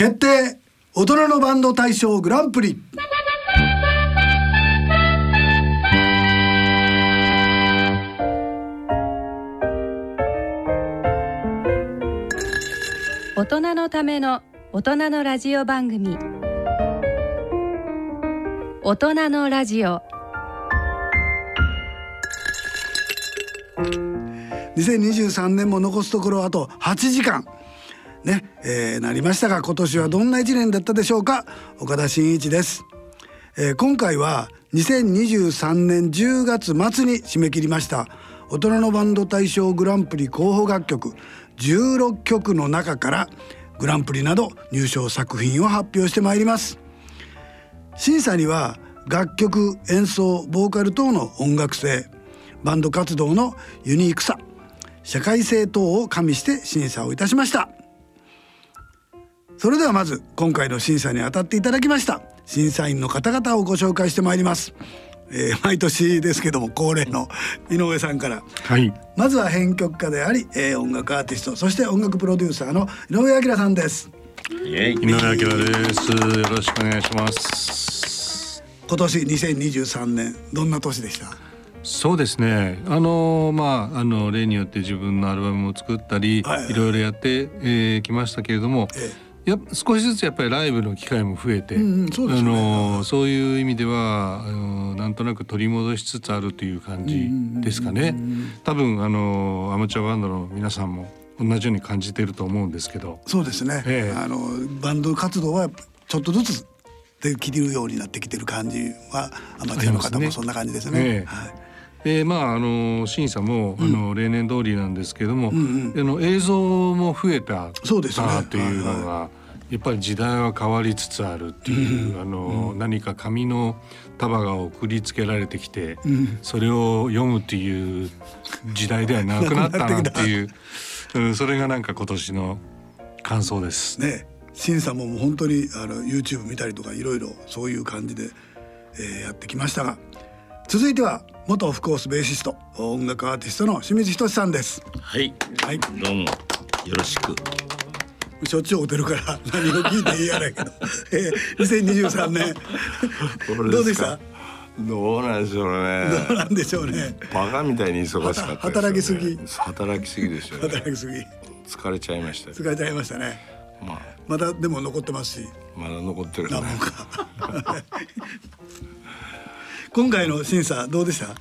決定。大人のバンド大賞グランプリ。大人のための大人のラジオ番組。大人のラジオ。2023年も残すところあと8時間ね、えーなりましたが今年はどんな一年だったでしょうか？岡田真一です、えー今回は2023年10月末に締め切りました大人のバンド大賞グランプリ候補楽曲16曲の中からグランプリなど入賞作品を発表してまいります。審査には楽曲演奏ボーカル等の音楽性バンド活動のユニークさ社会性等を加味して審査をいたしました。それではまず今回の審査に当たっていただきました審査員の方々をご紹介してまいります、えー毎年ですけども恒例の井上さんからはい、まずは編曲家であり、えー音楽アーティストそして音楽プロデューサーの井上彰さんですイエイ井上明です。よろしくお願いします。今年2023年どんな年でした？そうですね。あのまああの例によって自分のアルバムを作ったり、はいはいいろいろやってき、えーきましたけれども。えや少しずつやっぱりライブの機会も増えて、うんうんそうね。あのそういう意味ではあのなんとなく取り戻しつつあるという感じですかね。多分あのアマチュアバンドの皆さんも同じように感じていると思うんですけど、そうですね、ええ。あのバンド活動はちょっとずつできるようになってきてる感じはアマチュアの方もそんな感じですね。ええ。はいでまああの審査も、あの例年通りなんですけども、んあの映像も増えたそうですね。なというのが、やっぱり時代は変わりつつあるっていう、あの何か紙の束が送りつけられてきて、それを読むっていう時代ではなくなったなっていう、うん、それがなんか今年の感想です。ね審査ももう本当にあの YouTube 見たりとかいろいろそういう感じで、えーやってきましたが続いては元オフコースベーシスト音楽アーティストの清水仁さんです。はい。はい。どうもよろしく。しょっちゅう会うてるから 何を聞いていいやないけど、えー、2023年。どうでした？どうなんでしょうね。どうなんでしょうね。バカみたいに忙しかったですよね。働きすぎ。働きすぎですよね。働きすぎ。疲れちゃいましたよ。疲れちゃいましたね。まあ。まだでも残ってますし。まだ残ってるね今回の審査どうでした？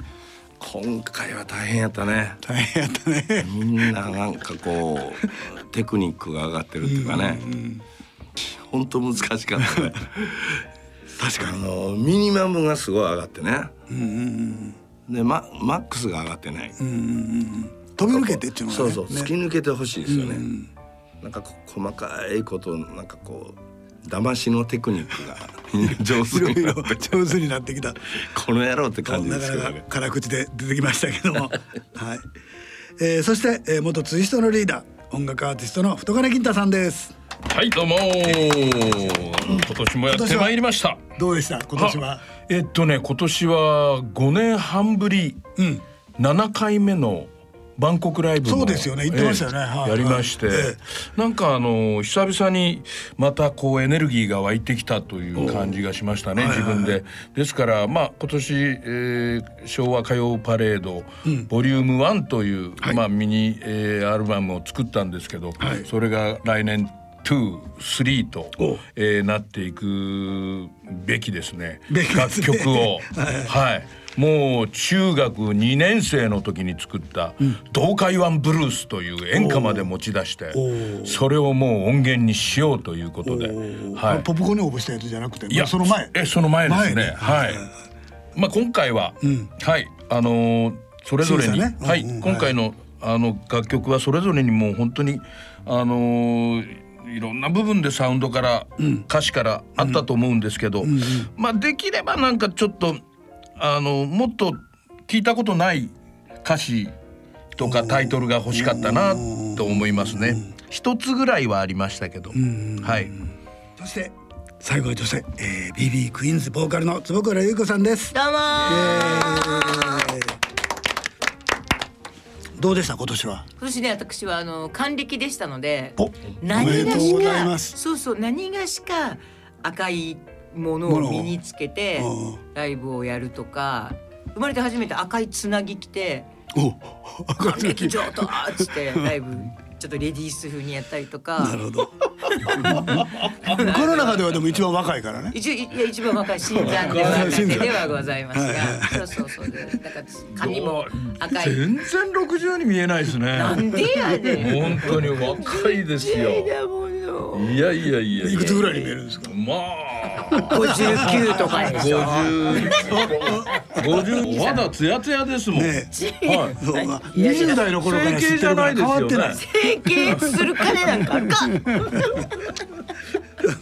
今回は大変やったね。大変やったね。みんななんかこう テクニックが上がってるっていうかね。本当難しかったね。確かあのミニマムがすごい上がってね。でママックスが上がってない。飛び抜けてっていうのがね。そうそう、ね。突き抜けてほしいですよね、なんかこ細かいことなんかこう騙しのテクニックが 上手になって上手になってきた。この野郎って感じなかなかですけどね辛口で出てきましたけども。はい、えー、そして、えー、元ツイストのリーダー音楽アーティストの太金金太さんです。はいどうも。今年もやってまいりました。どうでした？今年は？あえっとね今年は5年半ぶり。うん。7回目のバンコクライブもそうですよね。言ってましたよね。ええはい。やりまして、はい。えなんかあの久々にまたこうエネルギーが湧いてきたという感じがしましたね自分で。ですからまあ今年、えー昭和歌謡パレード、ボリューム1という、まあミニ、えーアルバムを作ったんですけど、はい。それが来年2、3とお、えーなっていくべきですね。べきですね。楽曲を、はい。もう中学2年生の時に作った「東海湾ブルース」という演歌まで持ち出しておそれをもう音源にしようということで、はい、ポップコーンに応募したやつじゃなくていやその前。えその前ですね。はい、まあ今回は、はいあのーそれぞれに、はい、今回のあの楽曲はそれぞれにもう本当にあのーいろんな部分でサウンドから、歌詞からあったと思うんですけど、まあできればなんかちょっとあのもっと聞いたことない歌詞とかタイトルが欲しかったなと思いますね。一つぐらいはありましたけど、はい。そして最後は女性、えー、BB クイーンズボーカルの坪倉優子さんです。どうもどうでした今年は？今年ね私はあの還暦でしたので何がしかそうそう何がしか赤いものを身につけてうんライブをやるとか生まれて初めて赤いつなぎ着てお還暦上とっつって ライブちょっとレディース風にやったりとか。なるほど。この中ではでも一番若いからね。一応いや一番若い。新参ではございますが。そうそうそう。でだから髪も赤い。全然60に見えないですね。なんでやねん。本当に若いですよ。いやいやいやいくつぐらいに見えるんですか？まあ59とかでしょ。50 50まだツヤツヤですもん、ねはい そうか。20代の頃から知ってるから変わってない整形する金なんかあるか。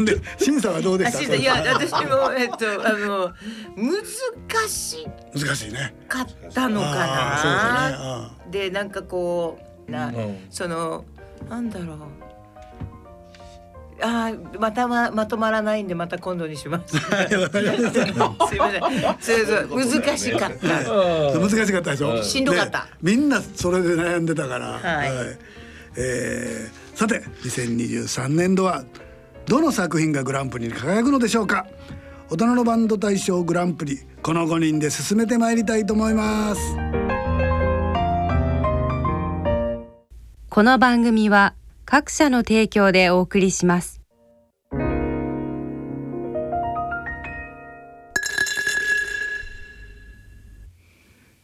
で審査はどうであした？しいや私もえっとあの難し難しいね。かったのかな。でなんかこうな、うん。そのなんだろう。あーまたままとまらないんでまた今度にします。すいません。そうそう難しかった。難しかったでしょ？しんどかった。ねみんなそれで悩んでたから。はいえーさて2023年度はどの作品がグランプリに輝くのでしょうか？大人のバンド大賞グランプリこの5人で進めてまいりたいと思います。この番組は各社の提供でお送りします。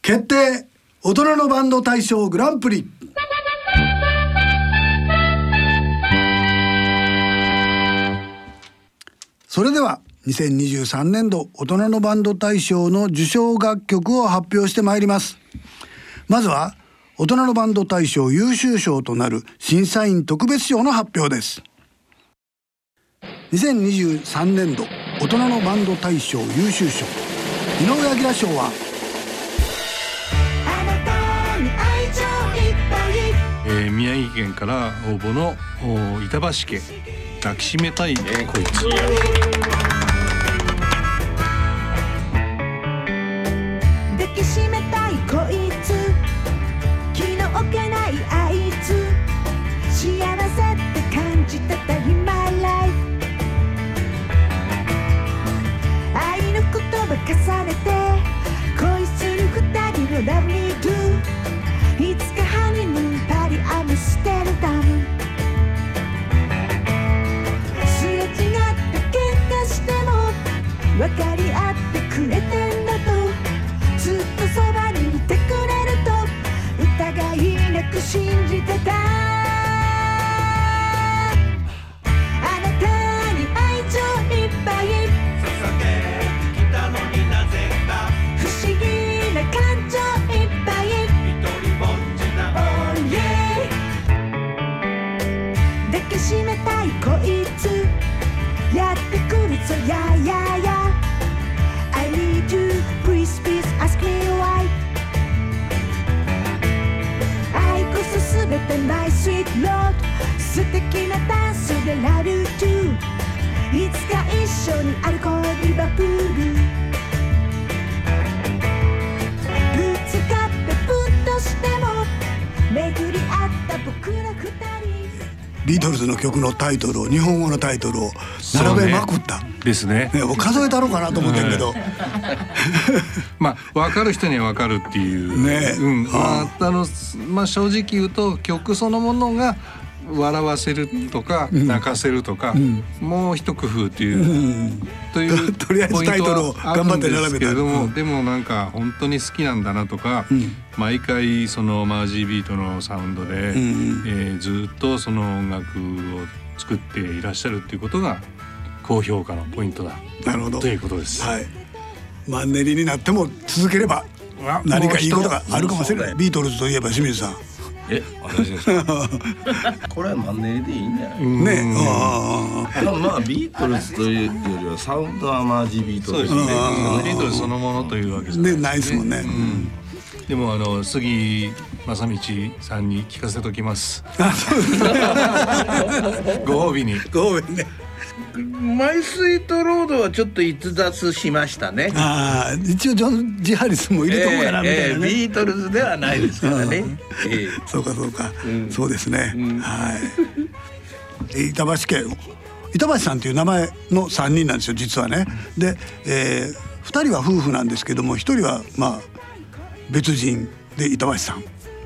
決定大人のバンド大賞グランプリそれでは2023年度大人のバンド大賞の受賞楽曲を発表してまいります。まずは大人のバンド大賞優秀賞となる審査員特別賞の発表です。2023年度大人のバンド大賞優秀賞。井上彰賞はえー宮城県から応募の板橋家。抱きしめたいこいつ。抱きしめたいこいつ。気の置けないあいつ。幸せって感じたたりまライフ愛の言葉重ねて恋する二人のラブ分かり合ってくれてんだと。ずっとそばにいてくれると。疑いなく信じてた。あなたに愛情いっぱい。不思議な感情いっぱい。Oh yeah 抱きしめたいこいつ。やってくるぞややべて my sweet lord 素敵なダンスでラルトゥいつか一緒に歩こうリバプール。ビートルズの曲のタイトルを日本語のタイトルを並べまくった、ですね。ね、数えたろうかなと思ってんけど、まあ分かる人には分かるっていう。ね。うん。はまああのまあ正直言うと曲そのものが笑わせるとか、泣かせるとか、もう一工夫っていう、という とりあえずポイントタイトルを頑張って並べた。も、うん。でもなんか本当に好きなんだなとか、毎回そのマージービートのサウンドで、んえーずっとその音楽を作っていらっしゃるっていうことが高評価のポイントだ。なるほど。ということです。はい。マンネリになっても続ければ何かいいことがあるかもしれない。ビートルズといえば清水さんえ私ですか？これはマンネリでいいんじゃないね。ああまあまあビートルズというよりはサウンドはマージビートそうですね。ビートルズそのものというわけじゃない。ねないですもんね、でもあの杉正道さんに聞かせときます。ご褒美に。ごめんねマイスイートロードはちょっと逸脱しましたね。ああ一応ジョン・ジ・ハリスも入れとこうかなみたいなね、えーえービートルズではないですからね。えーそうかそうか、ん。そうですね、ん。はい。え板橋家板橋さんっていう名前の3人なんですよ実はね。で、えー、2人は夫婦なんですけども1人はまあ別人で板橋さん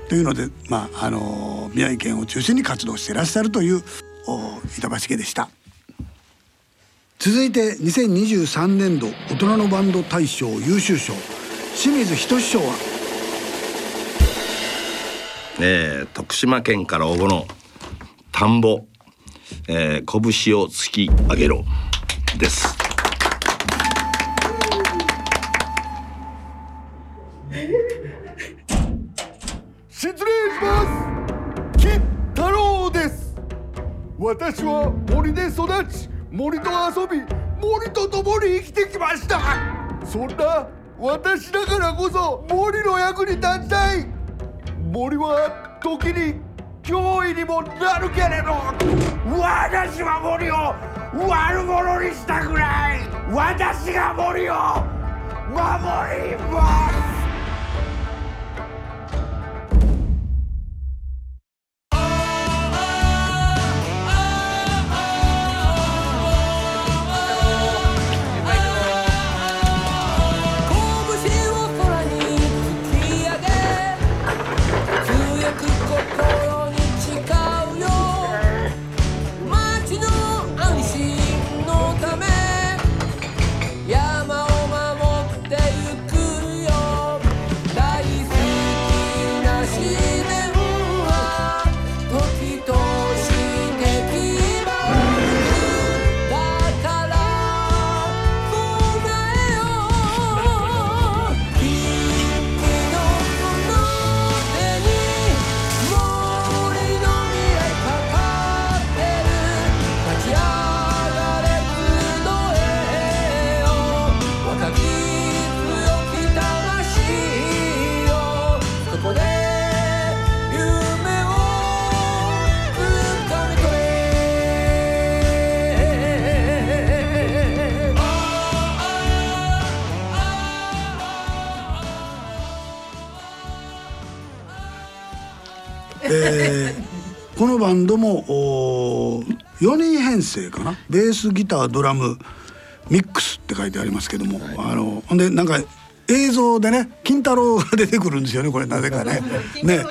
というので、まああのー宮城県を中心に活動していらっしゃるというお板橋家でした続いて2023年度大人のバンド大賞優秀賞。清水仁賞は？えー徳島県から応募の田んぼ、えー、拳を突き上げろ。です。失礼します。金太郎です。私は森で育ち森と遊び森と共に生きてきました。そんな私だからこそ森の役に立ちたい。森は時に脅威にもなるけれど私は森を悪者にしたくない。私が森を守ります。バンドもお4人編成かな？ベースギタードラムミックスって書いてありますけども、あのほんでなんか映像でね金太郎が出てくるんですよねこれなぜかね。ね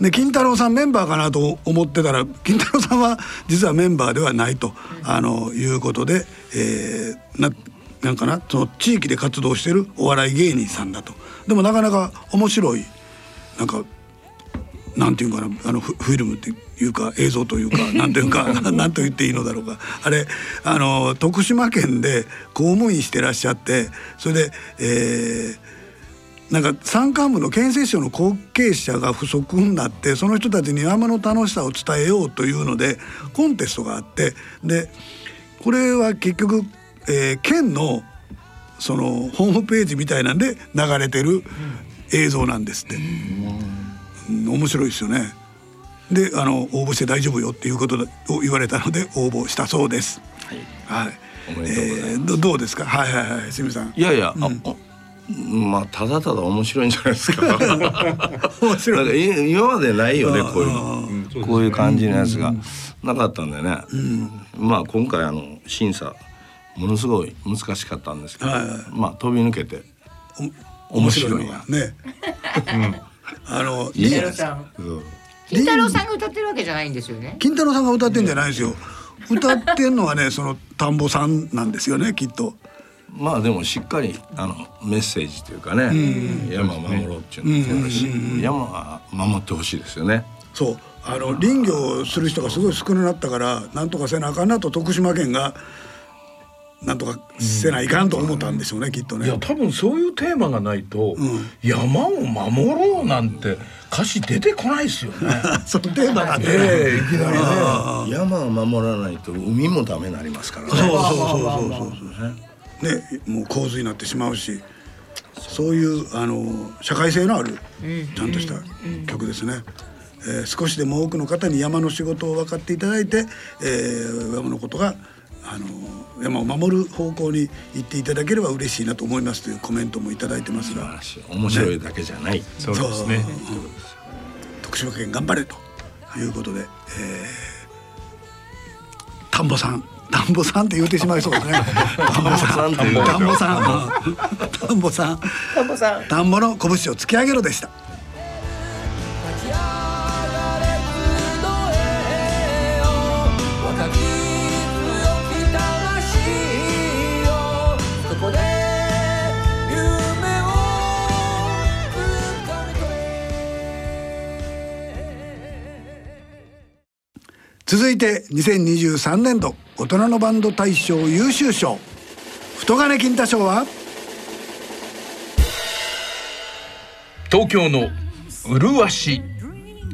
で金太郎さんメンバーかなと思ってたら金太郎さんは実はメンバーではないとあのいうことで、えーななんかなその地域で活動してるお笑い芸人さんだと。でもなかなか面白いなんかなんていうかなあのフフィルムっていうか映像というか なんていうか なんと言っていいのだろうか。あれあの徳島県で公務員してらっしゃってそれで、えーなんか山間部の県政省の後継者が不足になってその人たちに山の楽しさを伝えようというのでコンテストがあってでこれは結局、えー県のそのホームページみたいなんで流れてる映像なんですって。うん面白いですよね。であの応募して大丈夫よっていうことを言われたので応募したそうです。はい。おめでとうございますえーどどうですか？はいはいはい。清水さん。いやいや、ああまあただただ面白いんじゃないですか。面白い。なんかい今までないよねこういうこういう感じのやつがなかったんでね、まあ今回あの審査ものすごい難しかったんですけど、はいはいまあ飛び抜けて面白いのがね。あのいいじゃないですさん金太郎さんが歌ってるわけじゃないんですよね。金太郎さんが歌ってんじゃないですよ。歌ってんのはねその田んぼさんなんですよねきっと。まあでもしっかりあのメッセージというかね、山を守ろうっていうのもあるし、山は守ってほしいですよね。そうあの林業する人がすごい少なくなったからなんとかせなあかんなと徳島県がなんとかせないかんと思ったんでしょうねきっとね。いや多分そういうテーマがないと、山を守ろうなんて歌詞出てこないですよね。そのテーマがね。ええいきなりね。山を守らないと海もダメになりますからね。そうそうそうそうそうそうねもう洪水になってしまうしそういうあの社会性のあるちゃんとした曲ですね。えー少しでも多くの方に山の仕事を分かっていただいて、えー山のことがあの山を守る方向に行っていただければ嬉しいなと思いますというコメントもいただいてますが。面白いだけじゃない、そうですね。徳島県頑張れということで、えー、田んぼさん。田んぼさんって言ってしまいそうですね。田んぼさん田んぼさん田んぼさんうん。田んぼさん。田んぼさん。田んぼの拳を突き上げろでした続いて2023年度大人のバンド大賞優秀賞。太金金太賞は？東京の麗し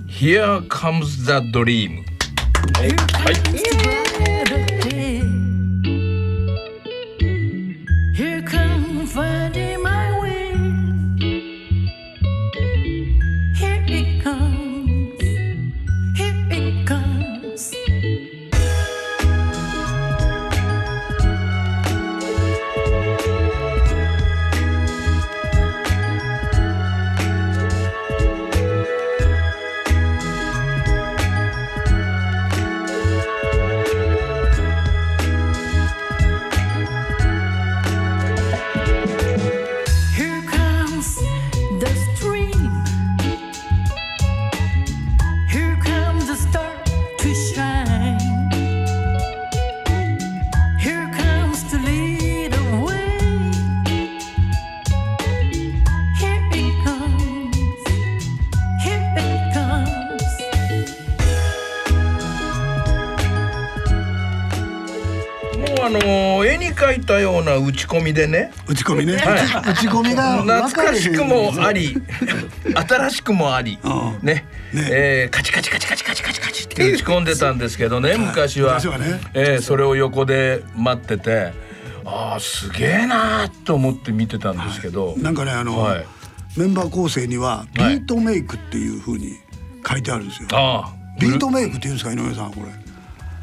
Here comes the dream はい、ち込みでね。打ち込みね、はい。打ち込みが分懐かしくもありり新しくもありうん。ね。ね。えーカチカチカチカチカチカチカチって打ち込んでたんですけどね昔は。昔はね。えーそれを横で待っててああすげえなーと思って見てたんですけど。なんかねあの、はい。メンバー構成にはビートメイクっていう風に書いてあるんですよ、ああビートメイクって言うんですか井上さんこれ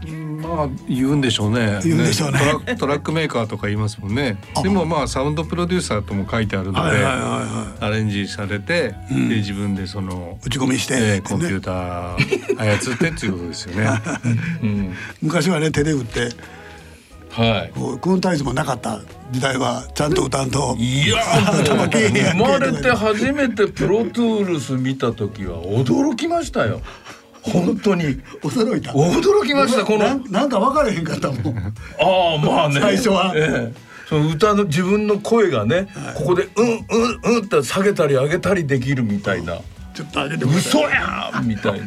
まあ言うんでしょうね。言うんでしょうね。トラトラックメーカーとか言いますもんね。でもまあサウンドプロデューサーとも書いてあるので、アレンジされて、ん。で自分でその打ち込みして、えーコンピューター操ってっていうことですよね。うん。昔はね手で打って。はい。こうクーンタイズもなかった時代はちゃんと歌うと。いや 生まれて初めてプロトゥールス見た時は驚きましたよ本当に。驚いた。驚きましたこの。なんか分からへんかったもん。ああまあね。最初は。ええ。その歌の自分の声がね、ここでうんうんうんって下げたり上げたりできるみたいな。ちょっと上げてくださ嘘やんみたいな。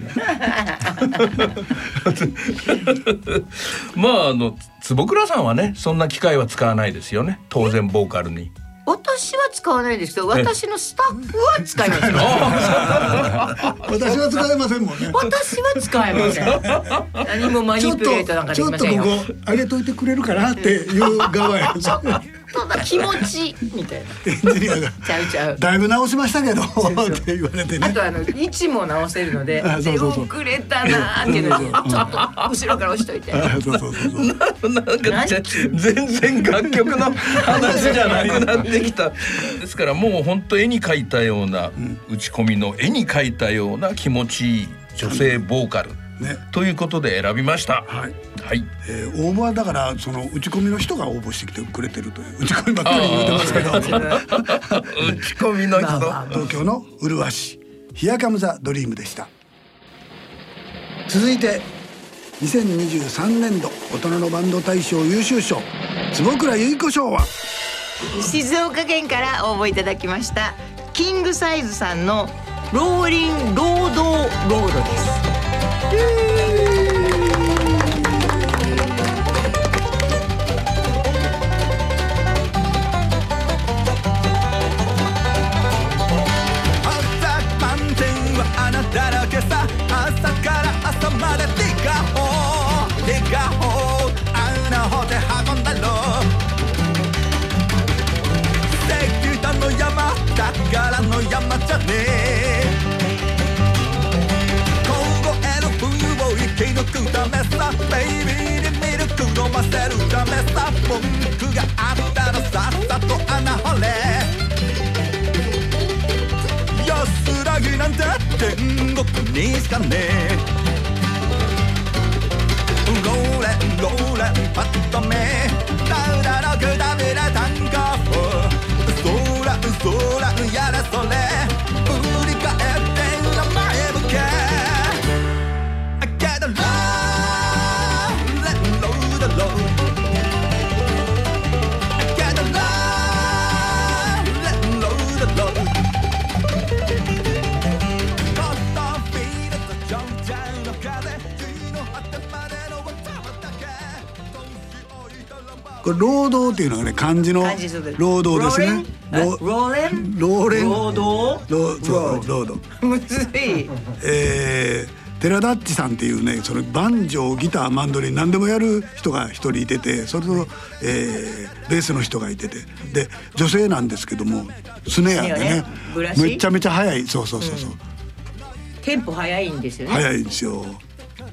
まああの坪倉さんはねそんな機械は使わないですよね。当然ボーカルに私は使わないですけど私のスタッフは使います 私は使えませんもんね。私は使えません。何もマちょっニピュレートなんかでとちょっとこきませんよこ上げといてくれるかなっていう側や ただ気持ちみたいな。エンジニアが。ちゃうちゃう。だいぶ直しましたけど って言われてねあとあの位置も直せるので遅れたなーっていうのにちょっと後ろから押しといて。あそうそうそうそう。なん全然楽曲の話じゃなくなってきた。ですからもう本当絵に描いたような打ち込みの絵に描いたような気持ちいい女性ボーカルね。ということで選びました。はい。はい。えー応募はだからその打ち込みの人が応募してきてくれてるという打ち込みばっかり言うてますけど。打ち込みの人。東京の麗し「ヒアカムザドリームでした。続いて2023年度大人のバンド大賞優秀賞坪倉由衣子賞は？静岡県から応募いただきましたキングサイズさんのローリンロードロードです Yay! っていうのがね漢字の労働ですね。ローレンローレン労働？労そう労働。むずい。えー寺田っちさんっていうねそのバンジョーギターマンドリン何でもやる人が一人いててそれと、えーベースの人がいてて。で女性なんですけどもスネアでねめちゃめちゃ速い。そうそうそうそう、テンポ早いんですよね。速いんですよ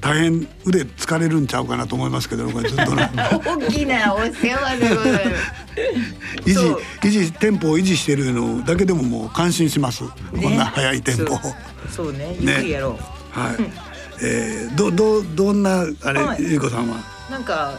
大変腕疲れるんちゃうかなと思いますけどこれずっとね。大きなお世話でございます。維持維持テンポを維持してるのだけでももう感心します、こんな速いテンポ。そう。ね。ゆっくりやろう、はい、えー、どどどんなあれ、はい。ゆうこさんは？なんか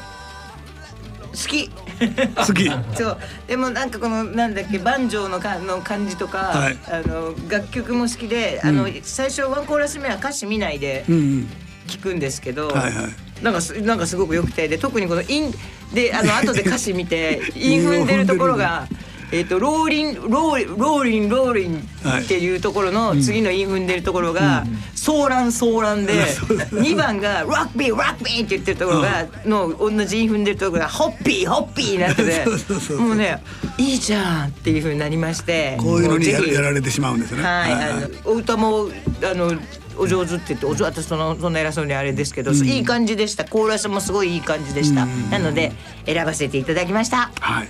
好き。好き。そう。でもなんかこのなんだっけバンジョーのかの感じとか、はい。あの楽曲も好きで、あの最初ワンコーラス目は歌詞見ないでうんうん聞くんですけど、はいはい。なんかすなんかすごく良くてで特にこのインであの 後で歌詞見てイン踏んでるところが。えっとローリンローローリンローリンっていうところの次のイン踏んでるところがソーランソーランで 2番がロックビーロックビーって言ってるところがの同じイン踏んでるところがホッピーホッピーになってて もうねいいじゃんっていう風になりましてこういうのにやられてしまうんですね。はい、あのお歌もあのお上手って言ってお上私そのそんな偉そうにあれですけど、いい感じでした。コーラスもすごいいい感じでした、なので選ばせていただきました。はい。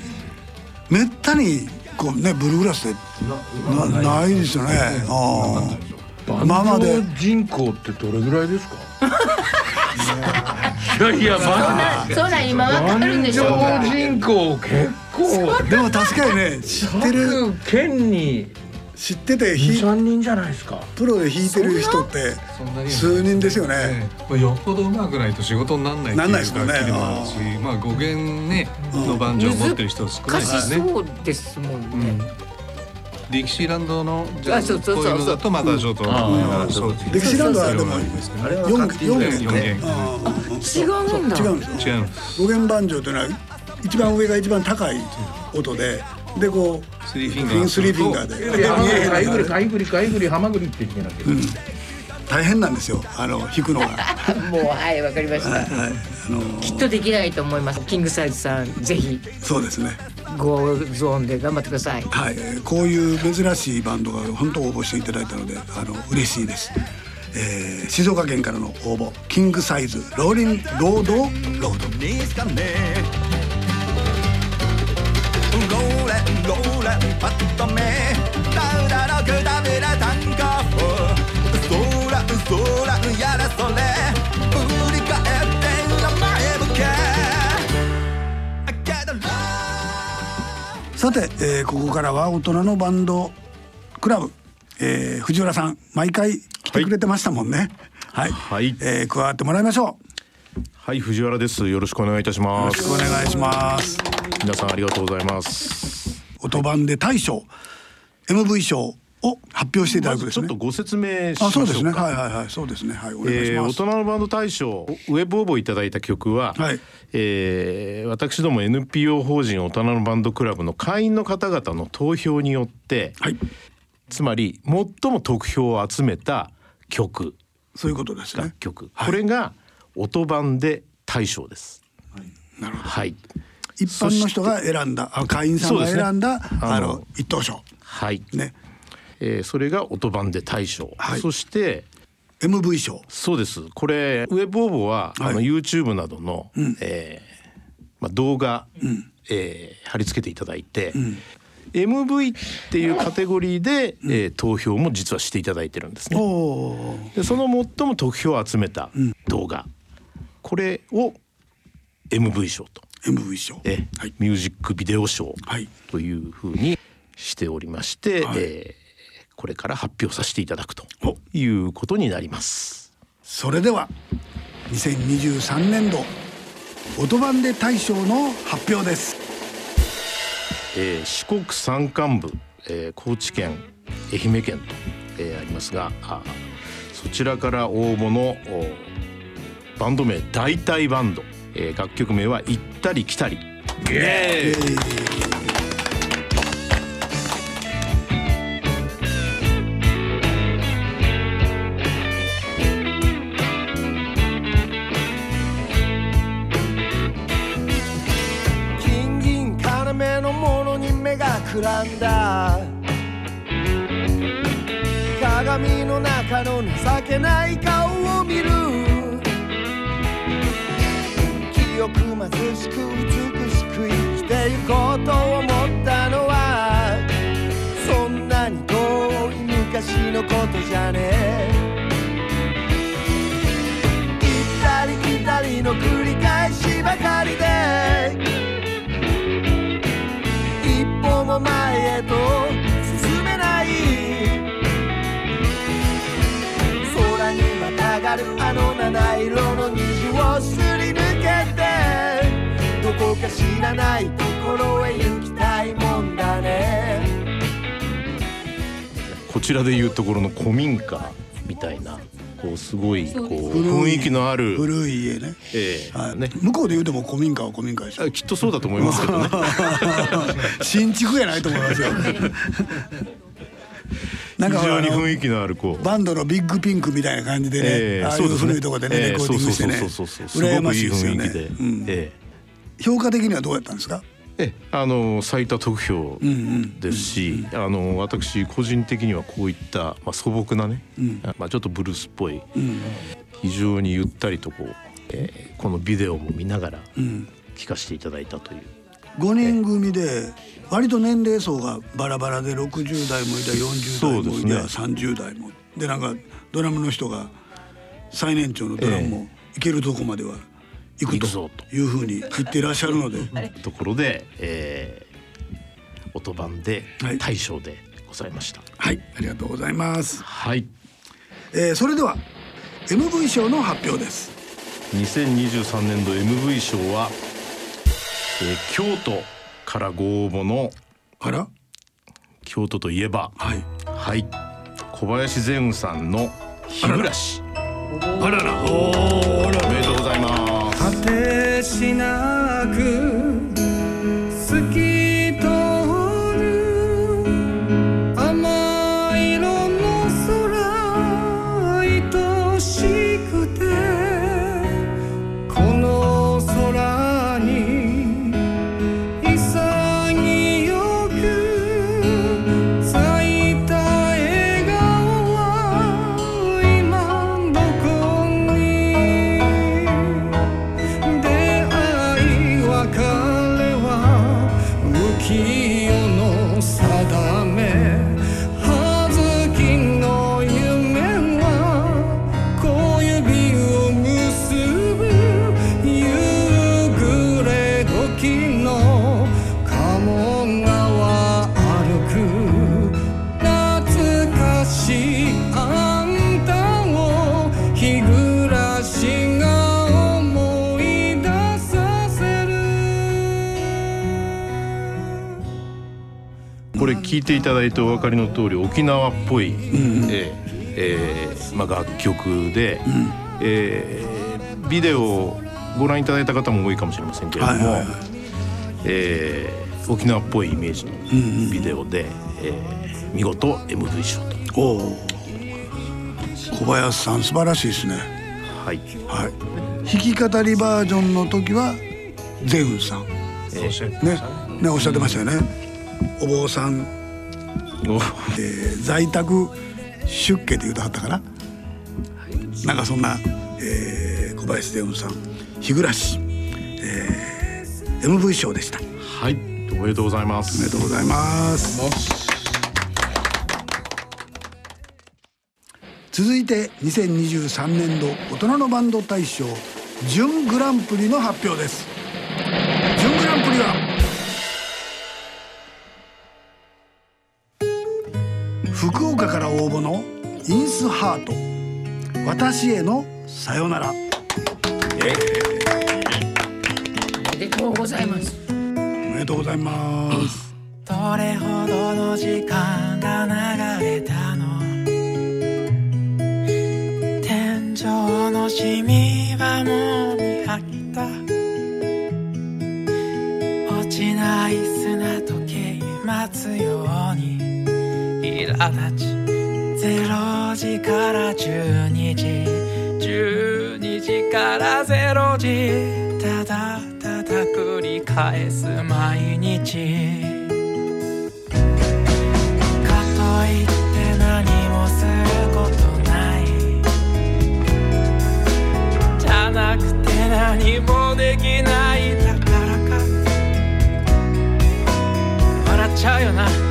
めったにこうねブルーグラスってなないですよね。ああ。バままで。ンド人口ってどれぐらいですか？いやいやバンそら今わかるんでしょうバか人口結構。でも確かにね知ってる。各県に知ってて弾い23人じゃないですか。プロで弾いてる人ってそんなに数人ですよね。ええ。よっぽど上手くないと仕事にならないってなんないですよね。まあ語源ねのバンジョーを持ってる人少ないですね。そうですもんね、ディキシーランドのじゃああそうそうそう。こういうのだとまたちょっと、あそうデキシランドはでもそうなんですけどね四四弦。四弦。ああ違うんだ。違うんですよ。違うんです。五弦 banjo というのは一番上が一番高い音ででこうスリーフィンガースリーフィンガーで。でかいぐりかいぐりかいぐりハマグリって言ってなきゃ大変なんですよあの弾くのが。もうはいわかりました、はいあのきっとできないと思います。キングサイズさんぜひ。そうですね。ゴーゾーンで頑張ってください。はい。えーこういう珍しいバンドが本当応募していただいたのであの嬉しいです、えー静岡県からの応募。キングサイズローリンロードロードにしかねえローレンローレンパッと目ダウダのくだびれ炭鉱そらそらやれそれ振り返って名前向けさて、えーここからは大人のバンドクラブ、えー藤原さん毎回来てくれてましたもんねはい、はいえー加わってもらいましょうはい藤原ですよろしくお願いいたしますろしくお願いします皆さんありがとうございます。音版で大賞 MV 賞を発表していただくですね。ちょっとご説明しまあしょうか。そうですね。はいはいはい。そうですね。はいお願いしえー大ます、人のバンド大賞ウェブ応募いただいた曲は、はい。えー私ども NPO 法人大人のバンドクラブの会員の方々の投票によって、はい。つまり最も得票を集めた曲。そういうことですね。楽曲、はい。これが音版で大賞です。なるほど。はい、一般の人が選んだあ会員さんが選んだ、ねあの一等賞。はい、ね。えーそれが音版で大賞、はい。そして MV 賞。そうです。これウェブ応募は、はい。あの YouTube などの、えーまあ、動画、えー貼り付けていただいて、MV っていうカテゴリーで、えー投票も実はしていただいてるんですおね。でその最も得票を集めた動画、これを MV 賞と MV 賞えミュージックビデオ賞はい。というふうにしておりまして、はい。えーこれから発表させていただくということになります。それでは2023年度音版で大賞の発表です。えー四国山間部、えー高知県愛媛県と、えーありますがあそちらから応募のおバンド名大体バンド、えー楽曲名は「行ったり来たり」イエーイ金銀金目のものに目がくらんだ。鏡の中の情けない顔。貧しく美しく生きていこうと思ったのはそんなに遠い昔のことじゃね。え行ったり来たりの繰り返しばかりで一歩も前へと進めない。空にまたがるあの七色の虹をすり抜けて知らないところへ行きたいもんだね。こちらでいうところの古民家みたいなこうすごいこう雰囲気のある古い家ね。ええはい。向こうで言うても古民家は古民家でしょ。あきっとそうだと思いますけどね。新築やないと思いますよ。なんか非常に雰囲気のあるこう。バンドのビッグピンクみたいな感じでね、ええああいうそうですね。古いとこでね、ええレコーディングしてねそうそうそうそうすごく羨ましいですよね。雰囲気で、うん。え評価的にはどうやったんですか？ええあの最多得票ですし、あの私個人的にはこういった、まあ、素朴なね、まあ、ちょっとブルースっぽい、非常にゆったりとこう、えーこのビデオも見ながら聴かせていただいたという、5人組で割と年齢層がバラバラで60代もいた40代もいた、です30代も。でなんかドラムの人が最年長のドラムもいけるとこまでは行く行くぞというふうに言っていらっしゃるので。ところで、えー音版で大賞でございました。はいありがとうございます、はい。えーそれでは MV 賞の発表です。2023年度 MV 賞は、えー京都からご応募のあら？京都といえばはい、はい、小林善雲さんの「日暮らし」あらら。おめでとうございます果てしなくいていただいてお分かりの通り沖縄っぽい、えーえーまあ、楽曲で、えービデオをご覧いただいた方も多いかもしれませんけれども、はいはいはい。えー沖縄っぽいイメージのビデオで、えー見事 MV 賞と。小林さん素晴らしいですね。はい、はい。弾き語りバージョンの時はゼウンさん。えーね。ねおっしゃってましたよね。お坊さん、えー。在宅出家って言うとはったかな、なんかそんな、えー小林ゼウンさん日暮らし、えー MV 賞でした。はい。おめでとうございます。おめでとうございます。続いて2023年度大人のバンド大賞準グランプリの発表ですのインスハート。私へのさよなら。おめでとうございます。おめでとうございます。どれほどの時間が流れたの？天井のシミはもう見飽きた。落ちない砂時計待つように。苛立ち0時から12時。12時から0時。ただただ繰り返す毎日。かといって何もすることない。じゃなくて何もできない。だからか。笑っちゃうよな。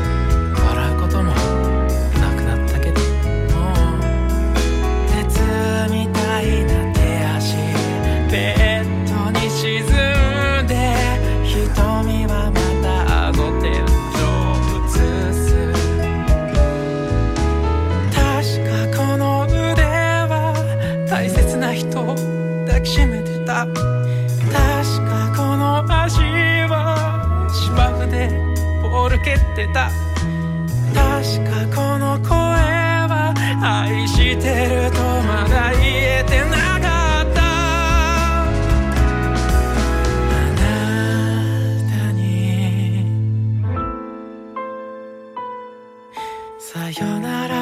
ボール蹴ってた。確かこの声は愛してるとまだ言えてなかった。あなたに。さよなら。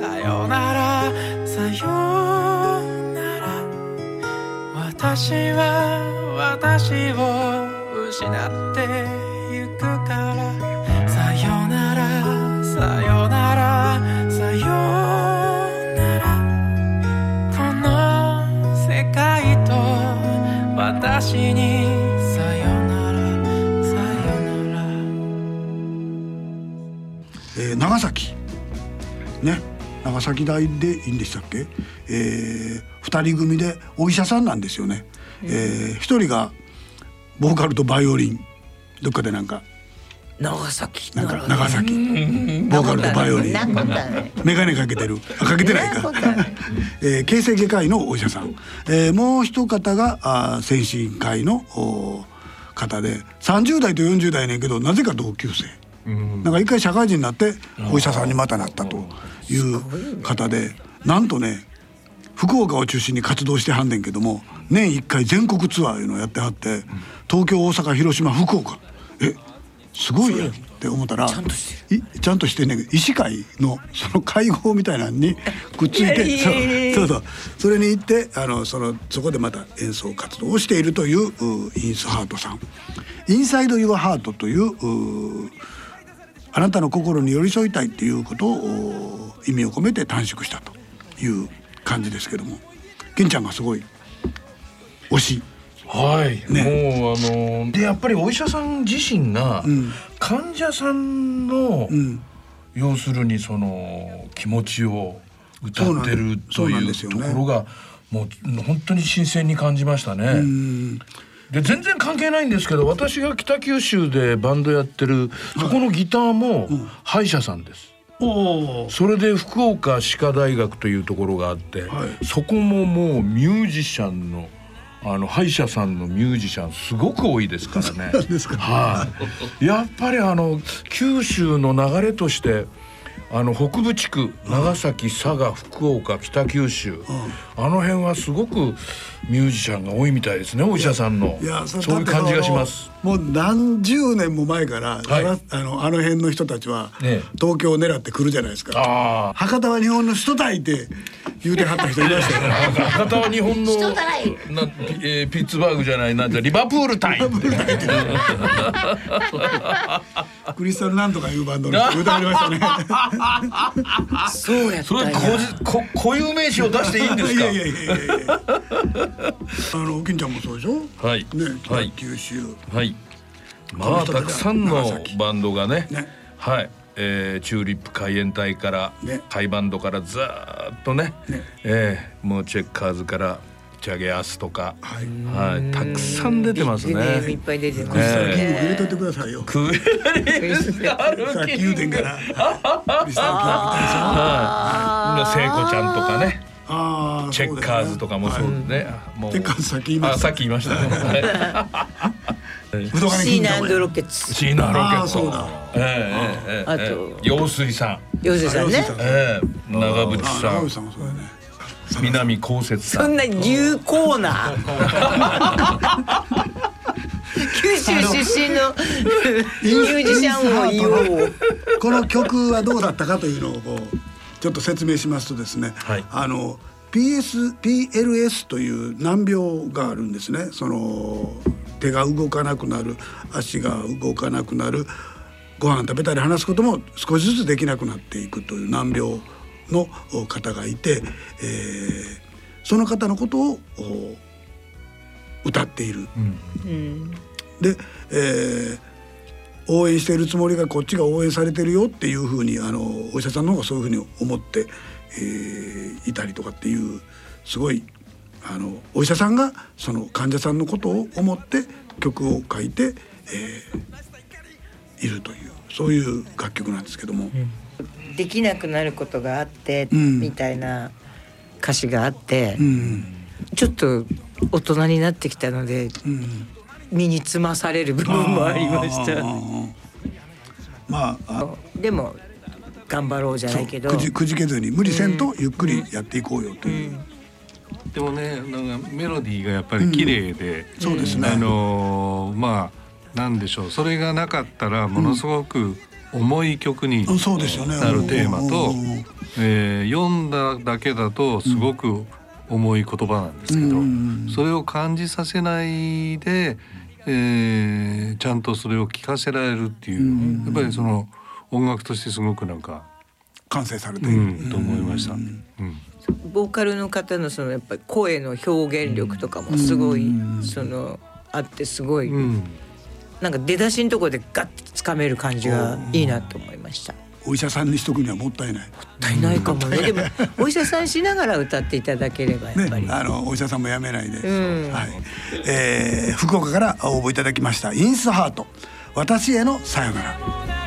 さよなら。さよなら。私は私を。私にさよならさよなら。えー長崎。ね長崎大でいいんでしたっけ、えー、2人組でお医者さんなんですよね、えー、1人がボーカルとバイオリン。どっかでなんか長崎。なんか長崎。ボーカルとバイオリン。眼鏡かけてる。あかけてないか、えー、形成外科医のお医者さん、えー、もう一方があー先進科医のお方で。30代と40代やねんけどなぜか同級生。なんか一回社会人になってお医者さんにまたなったという方で。なんとね福岡を中心に活動してはんねんけども年1回全国ツアーいうのをやってはって東京大阪広島福岡。えすごいやん。って思ったらちゃんとしていちゃんとしてんねんけど医師会のその会合みたいなのに くっついてそうそうそう。それに行ってあのそのそこでまた演奏活動をしているといううインスハートさん「インサイド・ユア・ハート」といううあなたの心に寄り添いたいっていうことをお意味を込めて短縮したという感じですけども。金ちゃんがすごい推しはい、もうあのでやっぱりお医者さん自身が患者さんの、要するにその気持ちを歌ってるというところがもう本当に新鮮に感じましたね。で全然関係ないんですけど私が北九州でバンドやってるそこのギターも歯医者さんです。それで福岡歯科大学というところがあって、そこももうミュージシャンのあの歯医者さんのミュージシャンすごく多いですからね。はい。やっぱりあの九州の流れとして。あの北部地区長崎佐賀福岡北九州、あの辺はすごくミュージシャンが多いみたいですねお医者さんのいやそういう感じがします。もう何十年も前から、あのあの辺の人たちはね東京を狙って来るじゃないですか。あ博多は日本の首都体って言うてはった人いましたよね。博多は日本のな、えーピッツバーグじゃないなんじゃリバプールタイクリスタルなんとかいうバンドの人 言うてはりましたね。そうやそれこじこ固有名詞を出していいんですか？いやいやいやいやいや。あの金ちゃんもそうでしょ？はい。ねはい。北九州。はい。まあたくさんのバンドがね。はい、えーチューリップ海援隊から、海バンドからずーっとね。えーもうチェッカーズからち上げアスとか、はい、たくさん出てますね。いっぱい出てますね。さっきも入れといてくださいよ。クールさっき言うてんから。リスターキン聖子ちゃんとかね。チェッカーズとかもそうね。もう。チェッカーズさっき言いましたあさっき言いましたね。シーナロケッツ。シーナロケット。あーそうだ。ええあと。陽水さん。陽水さんね。ええ長渕あさん。長渕。さんもそうだね。南こうせつさん。そんな有効な。九州出身のミュージシャンを言おう。この曲はどうだったかというのをこうちょっと説明しますとですね、はい。あの PS PLS という難病があるんですね。その手が動かなくなる足が動かなくなるご飯食べたり話すことも少しずつできなくなっていくという難病の方がいて、えーその方のことをお歌っている。で、えー応援しているつもりがこっちが応援されてるよっていうふうにあのお医者さんの方がそういうふうに思って、えーいたりとかっていうすごいあのお医者さんがその患者さんのことを思って曲を書いて、えーいるというそういう楽曲なんですけども、できなくなることがあって、うん。みたいな歌詞があって、うん。ちょっと大人になってきたのでうん、身につまされる部分もありました。まああでも頑張ろうじゃないけど。くじくじけずに無理せんとゆっくりやっていこうよという、でもねなんかメロディーがやっぱり綺麗で、そうですね。あのーまあなんでしょう。それがなかったらものすごく重い曲にうんそうですよね。なるテーマとうんうんうん、えー読んだだけだとすごく重い言葉なんですけど、うん。それを感じさせないで、えーちゃんとそれを聞かせられるっていう、やっぱりその音楽としてすごくなんか、完成されてういる、ん、と思いました。うん。ボーカルの方のそのやっぱり声の表現力とかもすごい、そのあってすごい、うん。なんか出だしのところでガッとつかめる感じがいいなと思いました。もお医者さんにしとくにはもったいない。ったいないかもね。でもお医者さんしながら歌っていただければやっぱり。ね、あのお医者さんもやめないで、うん。はい、えー福岡から応募いただきました。インスハート。私へのさよなら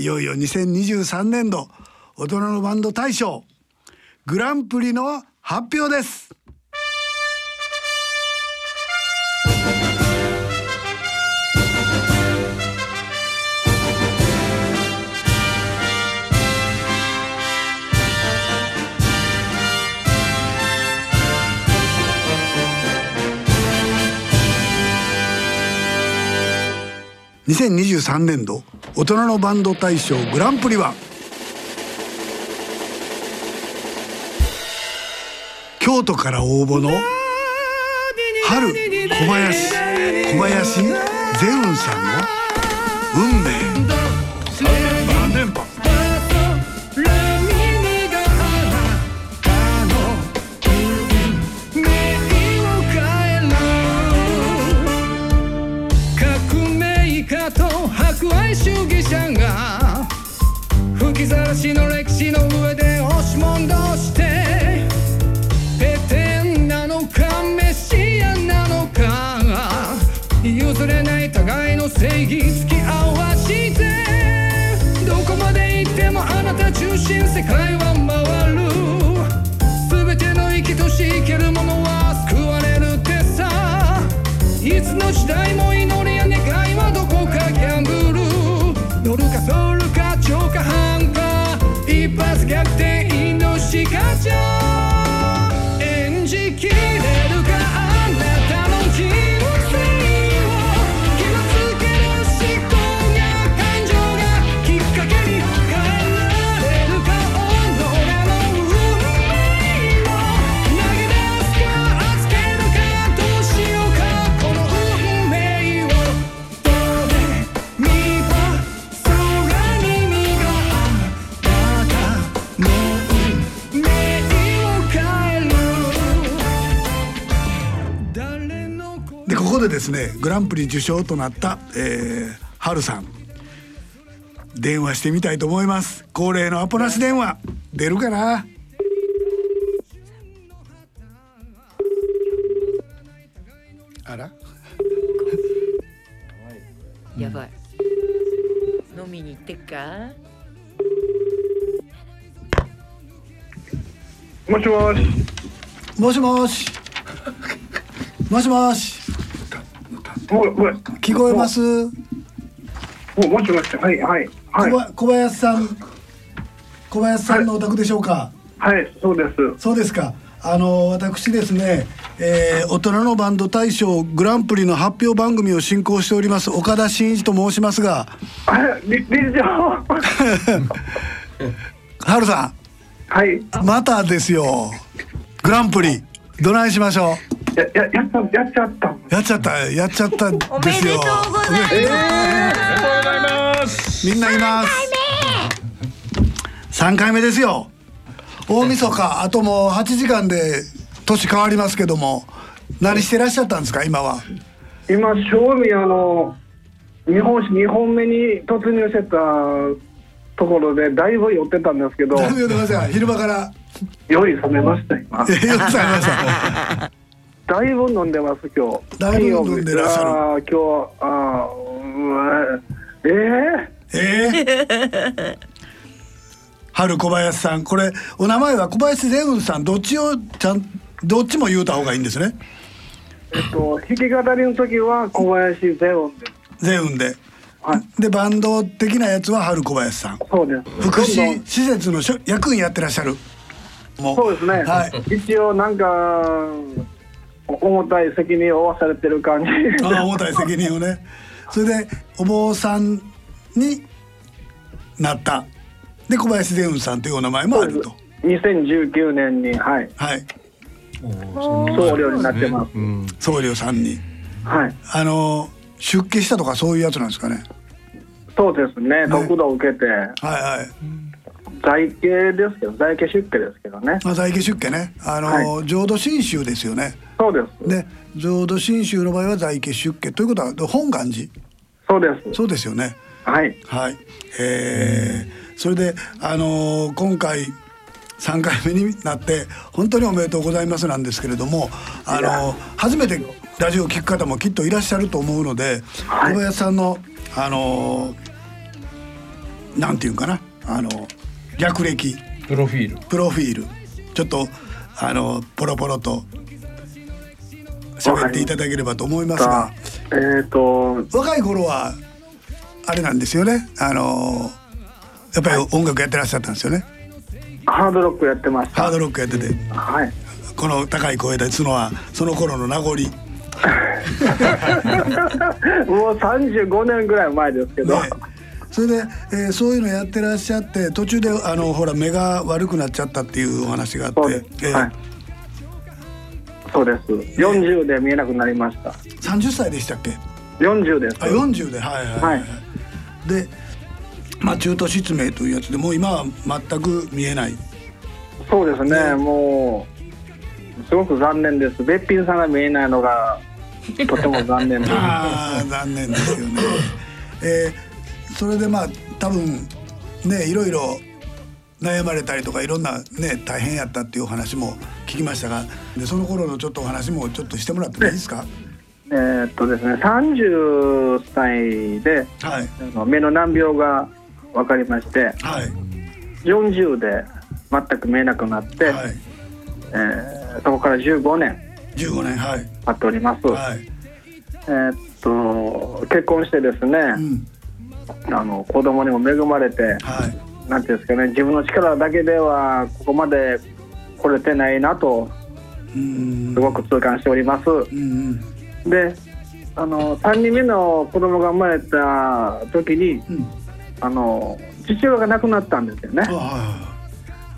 いよいよ2023年度大人のバンド大賞グランプリの発表です。2023年度大人のバンド大賞グランプリは？京都から応募の春小林小林ゼウンさんの運命。嵐の歴史の上で押し問答してペテンなのかメシアなのか譲れない互いの正義付き合わしてどこまで行ってもあなた中心世界はでですねグランプリ受賞となった、えー、春さん電話してみたいと思います。恒例のアポなし電話出るかな？あら？やばい。飲みに行ってっか？もしもし。もしもし。もしもし聞こえます？ももしもし。はいはいはい。小小林さん小林さんのお宅でしょうかはい、そうです。そうですかあの私ですね、えー大人のバンド大賞グランプリの発表番組を進行しております岡田真一と申しますが理理事長。春さんはいまたですよグランプリどないしましょうやややっちゃやっちゃった。うやっちゃったやっちゃったですよおめでとうございますおめでとうございますみんないます3回目ですよ大晦日あともう8時間で年変わりますけども何してらっしゃったんですか今は？今正味あの日本史二本目に突入してたところでだいぶ寄ってたんですけど。だいぶ寄ってました昼間から。酔い冷めました今。酔い冷めました。だいぶ飲んでます今日。だいぶ飲んでらっしゃる。あー今日はあえええ春小林さん。これお名前は小林善雲さん。どっちをちゃんどっちも言うた方がいいんですね。えっと弾き語りの時は小林ゼオンです。善雲で、でバンド的なやつは春小林さん。そうです。福祉施設のしょ役員やってらっしゃる。もそうですね。はい。一応なんか重たい責任を負わされてる感じ。ああ重たい責任をね。それでお坊さんになった。で小林善雲さんというお名前もあると。2019年にはい。はい。僧侶になってます。僧侶さんに。はい。あの出家したとかそういうやつなんですかね。そうですね。得度を受けて。はいはい在家ですけど在家出家ですけどね。まあ在家出家ね。あの、浄土真宗ですよね。そうです。ね浄土真宗の場合は在家出家ということは本願寺。そうです。そうですよね。はい。はい。えーそれであのー今回3回目になって本当におめでとうございますなんですけれどもあのー初めてラジオを聞く方もきっといらっしゃると思うので、小林さんのあのーなんていうんかな。あの略歴。プロフィール。プロフィール。ちょっとあのポロポロと喋っていただければと思いますが。えっ、と若い頃はあれなんですよね。あのやっぱり音楽やってらっしゃったんですよね。ハードロックやってました。ハードロックやってて。はい。この高い声でつのはその頃の名残。もう35年ぐらい前ですけど。それで、えーそういうのやってらっしゃって途中であのほら目が悪くなっちゃったっていうお話があって、えーそうです。40で見えなくなりました。30歳でしたっけ？40です。あ40ではいはい、はいで、まあ、中途失明というやつでもう今は全く見えないそうですね。もうすごく残念です。べっぴんさんが見えないのがとても残念です。ああ残念ですよね。えーそれでまあ多分ねいろいろ悩まれたりとかいろんなね大変やったっていうお話も聞きましたがでその頃のちょっとお話もちょっとしてもらってもいいですか？えーっとですね、30歳で、はい。あの目の難病が分かりまして、40で全く見えなくなって、はい。えーそこから15年。15年はい。経っております、はい。えーっと結婚してですね、あの子供にも恵まれて、なんていうんですかね自分の力だけではここまで来れてないなとすごく痛感しております。であの3人目の子供が生まれた時に、あの父親が亡くなったんですよね。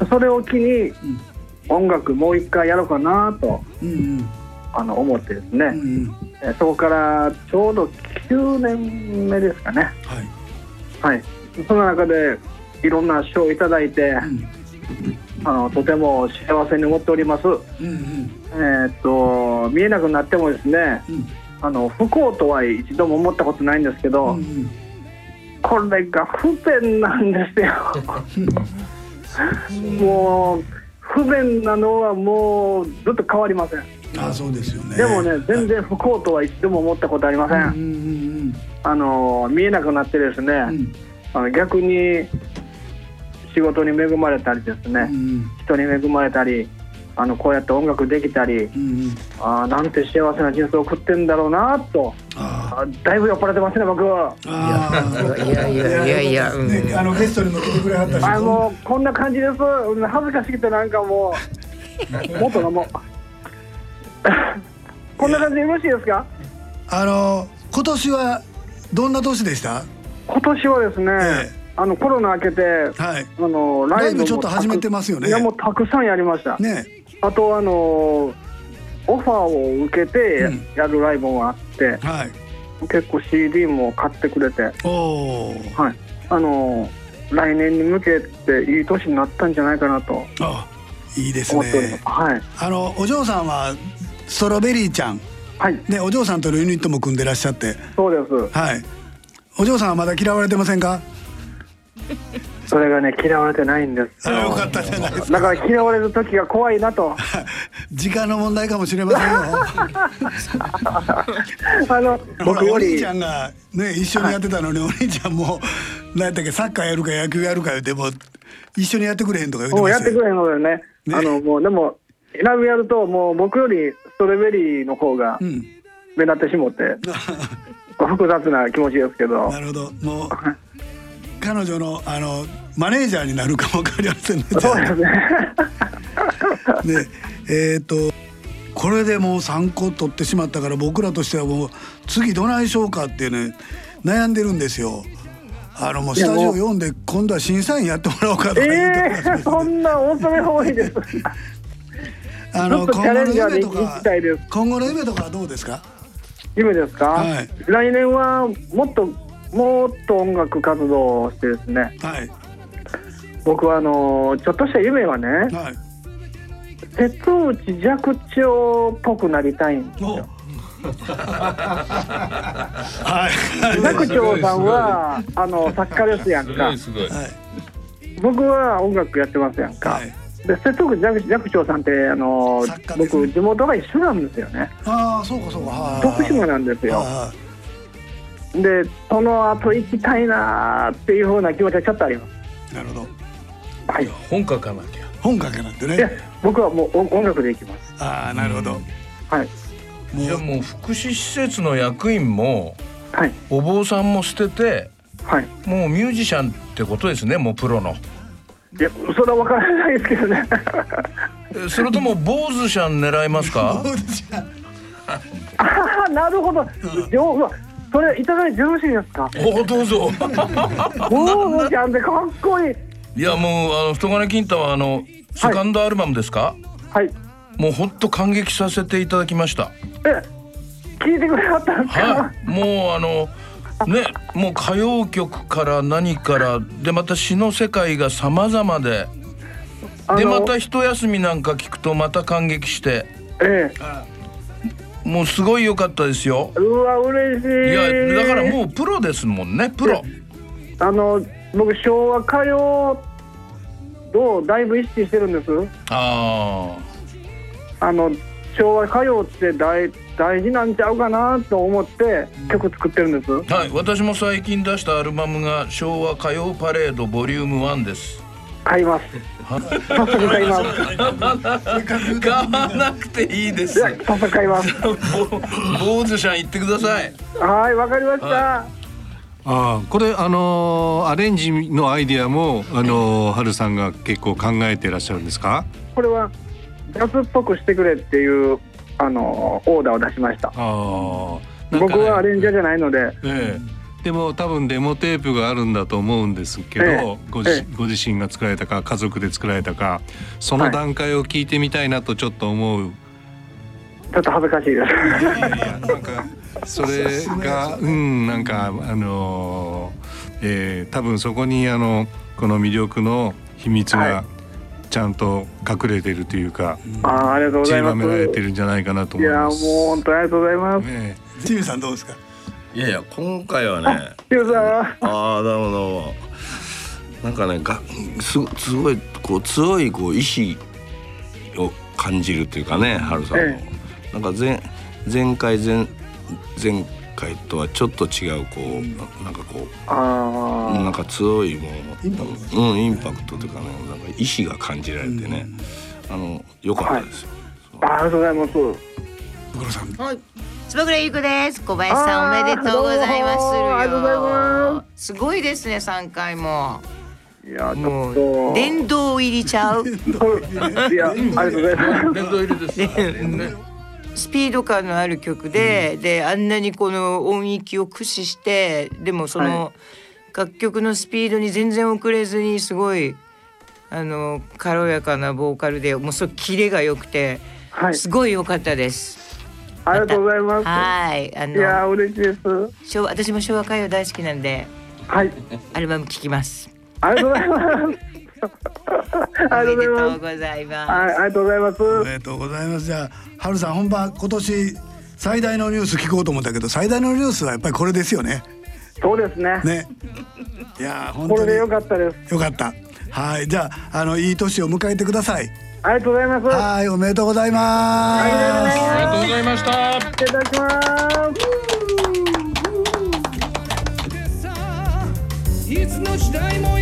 それを機に、音楽もう一回やろうかなと、あの思ってですね、えーそこからちょうど9年目ですかね。はい、その中でいろんな賞をいただいて、あのとても幸せに思っております。えーっと見えなくなってもですね、あの不幸とは一度も思ったことないんですけど、これが不便なんですよ。もう不便なのはもうずっと変わりません。ああそうですよね。でもね全然不幸とは一度も思ったことありません。あの見えなくなってですね、あの逆に仕事に恵まれたりですね、人に恵まれたりあのこうやって音楽できたり、あーなんて幸せな人生を送ってんだろうなと。あだいぶ酔っ払ってますね僕。は。いやいやいやいや、うんねあのゲストにも来てくれはったしあもうこんな感じです恥ずかしくてなんかもうもっと飲もうこんな感じでよろしいですか？あの今年はどんな年でした？今年はですね、あのコロナ明けて、あのライブもちょっと始めてますよね。いやもうたくさんやりました。ねあとあのオファーを受けてやるライブもあって、結構 CD も買ってくれて、はい、あの来年に向けていい年になったんじゃないかなとあいいですね。はい。あのお嬢さんはストロベリーちゃん、ねお嬢さんとのユニットも組んでらっしゃって、そうです。はい。お嬢さんはまだ嫌われてませんか？それがね嫌われてないんですよ。よかったじゃないですだから嫌われる時が怖いなと。時間の問題かもしれませんよ。あの僕お兄ちゃんがね一緒にやってたのに、お兄ちゃんも何やったっけサッカーやるか野球やるか言っても一緒にやってくれへんとか言ってもうましたよ。やってくれへんのでね。あのもうでもライブやるともう僕よりストロベリーの方が目立ってしもって、複雑な気持ちですけど。なるほど。もう彼女のあのマネージャーになるかもわかりませんね。そうですね。ねえっ、とこれでもう3個取ってしまったから僕らとしてはもう次どないしようかっていうね悩んでるんですよ。あのもうスタジオ読んで今度は審査員やってもらおうかとか言ってええそんな恐れ多いです。あのちょっとチャレンジャーで行今後の夢とかきたいです。今後の夢とかはどうですか？夢ですか、はい。来年はもっともっと音楽活動をしてですね、はい。僕はあのちょっとした夢はね、瀬戸内寂聴っぽくなりたいんですよ。寂聴さんはあの作家ですやんか。すごい。僕は音楽やってますやんか。で瀬戸内寂寂聴さんってあの僕地元が一緒なんですよね。ああそうかそうかはい徳島なんですよ。でその後行きたいなーっていうふうな気持ちはちょっとあります。なるほど。はい。本書かなきゃ。本書けなんていやね。僕はもう音音楽で行きます。ああなるほど。はい。じゃあもう福祉施設の役員も、はい、お坊さんも捨てて、はい、もうミュージシャンってことですねもうプロの。いやそれは分からないですけどね。え それとも坊主シャン狙いますか？ああなるほど。ようわそれいただいてよろしいですか？おどうぞ。坊主ちゃんってかっこいい。いやもうあの太金金太はあのセカンドアルバムですか？はい。もう本当感激させていただきました。え聞いてくれはったんですか？はい。もうあの。ね、もう歌謡曲から何からでまた詩の世界が様々ででまた一休みなんか聞くとまた感激してえもうすごい良かったですよえ。うわ嬉しい。いやだからもうプロですもんねプロ。あの僕昭和歌謡をだいぶ意識してるんです？ああの昭和歌謡って大大事なんちゃうかなと思って曲作ってるんです。あはい私も最近出したアルバムが昭和歌謡パレードボリューム1です。買います。早速買います。買わなくていいです。いや早速買います。坊主さん言ってください。はいわかりました、ああこれあのーアレンジのアイディアもあのー春さんが結構考えていらっしゃるんですか？これはジャズっぽくしてくれっていうあのオーダーを出しました。ああ僕はアレンジャーじゃないので。ええでも多分デモテープがあるんだと思うんですけど、ええごご自身が作られたか家族で作られたかその段階を聞いてみたいなとちょっと思う、ちょっと恥ずかしいです。それが うんなんかあのーえー多分そこにあのこの魅力の秘密がちゃんと隠れてるというか、あーありがとうございます。められてるんじゃないかなと思いいやもうます。本当にありがとうございます、清水さんどうですか？いやいや今回はね清水さんああどうもどうも。なんかねがすすごいこう強いこう意志を感じるっていうかね春さんの、え。なんか前前回前前回とはちょっと違うこう、ななんかこうあなんか強いもううんインパクトというかねなんか意志が感じられてね、あの良かったですよ、あありがとうございますはい。坪倉優子です。小林さんおめでとうございます。ありがとうございます。すごいですね三回も。いやもうちょっと。殿堂入りちゃう。いやありがとうございます。殿堂入りです。ねスピード感のある曲で、であんなにこの音域を駆使してでもその楽曲のスピードに全然遅れずにすごいあの軽やかなボーカルでもうそうキレが良くて、すごい良かったです。ありがとうございます。はい、あのいや嬉しいです。昭和私も昭和歌謡大好きなんで、はい、アルバム聴きます。ありがとうございます ありがとうございますおめでとうございます。はい、ありがとうございます。おめでとうございます。じゃあ、春さん、本番、今年最大のニュース聞こうと思ったけど、最大のニュースはやっぱりこれですよね。そうですね。ね。いやー、本当に。これでよかったです。よかった。はい、じゃあ、あの、いい年を迎えてください。ありがとうございます。はい、おめでとうございます。ありがとうございました。失礼いたします。いつの時代も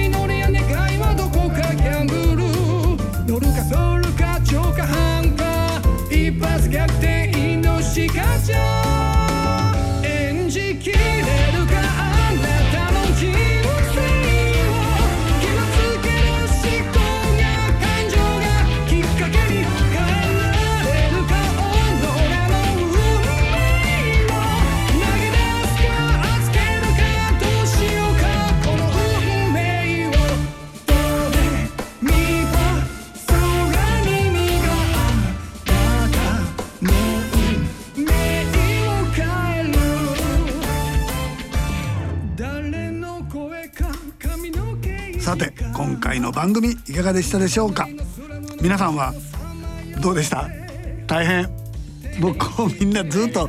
さて、今回の番組いかがでしたでしょうか？皆さんはどうでした？大変？僕もみんなずっと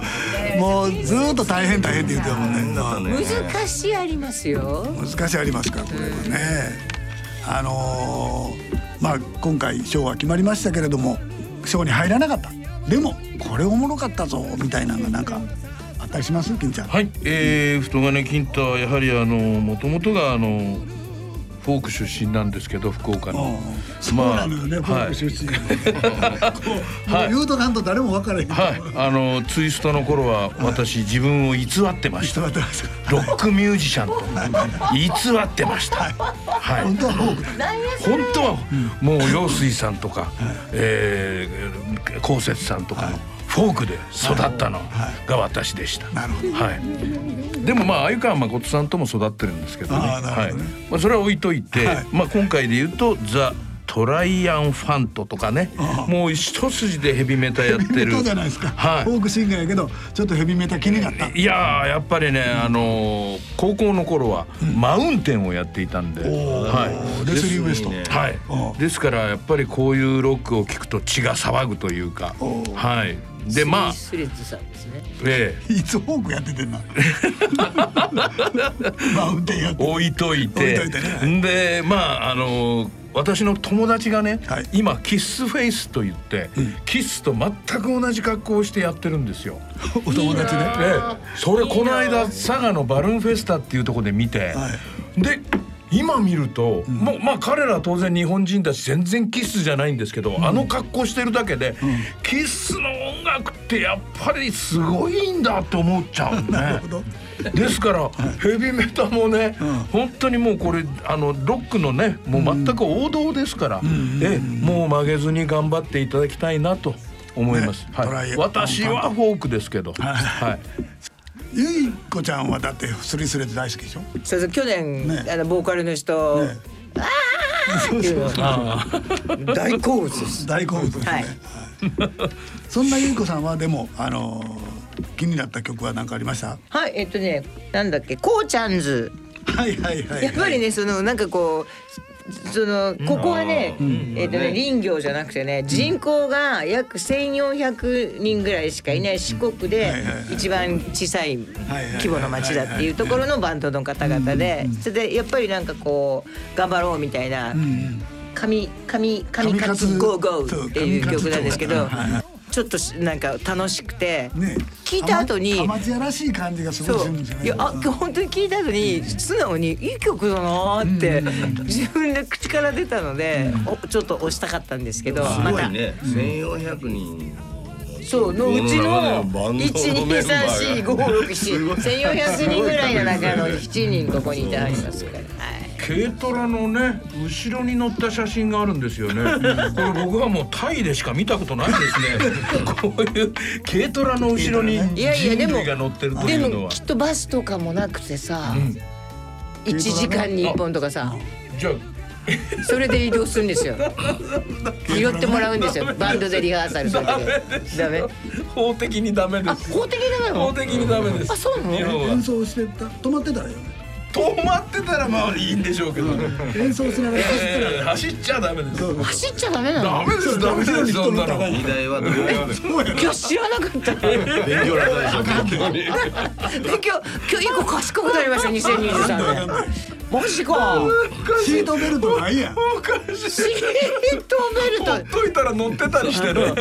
もうずっと大変大変って言ってたもんね。難しいありますよ。難しいありますかこれはね。あのーまあ今回賞は決まりましたけれども賞に入らなかった。でもこれおもろかったぞみたいなのがなんかあったりします？金ちゃん。はい、えー、太金金太はやはりあのもともとがあのフォーク出身なんですけど福岡の。そうなのよね、フォーク出身。もう言うとなんと誰も分からへん。はい、あのツイストの頃は私自分を偽ってました。ロックミュージシャンと偽ってました。はい。本当はフォーク。本当はもう陽水さんとか、えー、高雪さんとかのフォークで育ったのが私でした。はい。でもまあ鮎川誠さんとも育ってるんですけどね。はい。まあそれは置いといて、まあ今回で言うとザトライアンファントとかね、もう一筋でヘビメタやってる。ヘビメタじゃないですか。はい。フォークシンガーやけどちょっとヘビメタ気になった。いやーやっぱりね、あのー高校の頃はマウンテンをやっていたんで、はい、レスリーウエストはい、ですからやっぱりこういうロックを聞くと血が騒ぐというか、はい、でまあスレッズさんですね。えいつフォークやっててんな。マウンテンやって。置いといて置いといてねんでまああのー私の友達がね、今キッスフェイスと言って、キッスと全く同じ格好をしてやってるんですよ。お友達ね。ええそれこの間佐賀のバルーンフェスタっていうところで見て、で今見ると、もうまあ彼らは当然日本人だし全然キスじゃないんですけど、あの格好してるだけで、キスの音楽ってやっぱりすごいんだって思っちゃうね。ですからヘビメタもね、本当にもうこれあのロックのねもう全く王道ですから、えもう曲げずに頑張っていただきたいなと思います。はい、私はフォークですけど、はい。ゆいこちゃんはだってスリスレって大好きでしょ？そうそう去年、あのボーカルの人、あー！っていうの。大好物です。大好物ですね、はい。そんなゆいこさんはでもあのー気になった曲は何かありました？はい、えっとね、なんだっけ、こうちゃんず。はいはいはい、やっぱりね、そのなんかこう。そのここはね、えっとね林業じゃなくてね人口が約1,400人ぐらいしかいない四国で一番小さい規模の町だっていうところのバンドの方々でそれでやっぱりなんかこう頑張ろうみたいな「神神神活ゴーゴー」っていう曲なんですけどちょっとしなんか楽しくて聞いた後にアマチュアらしい感じがすごいするんですよねいやあ本当に聞いた後に素直にいい曲だなーって自分で口から出たので、おちょっと押したかったんですけど、すまた。ごいね、1400人。そうのうちのバンドの1メンバーが。2 3 4 5 6 7 1400人ぐらいの中の7人ここにいてはります。から。軽トラのね後ろに乗った写真があるんですよね。これ僕はもうタイでしか見たことないですね。こういう軽トラの後ろにいやいやでも人類が乗ってるとでいうのは。もきっとバスとかもなくてさ、1時間に1本とかさじゃあ。それで移動するんですよ。拾ってもらうんですよ。バンドでリハーサルする時ダメ法的にダメです。法的にダメなの？法的にダメです。あそうなの？演奏してた。止まってたらよね止まってたらまあいいんでしょうけど。演奏しながら走ってえー走っちゃダメです。走っちゃダメなの？ダメですダメですそんなの。荷台はどうやね今日知らなかった勉強なさいで今日今日一個賢くなりました2023年マジか。シートベルトないやん。シートベルほっといたら乗ってたりしてね。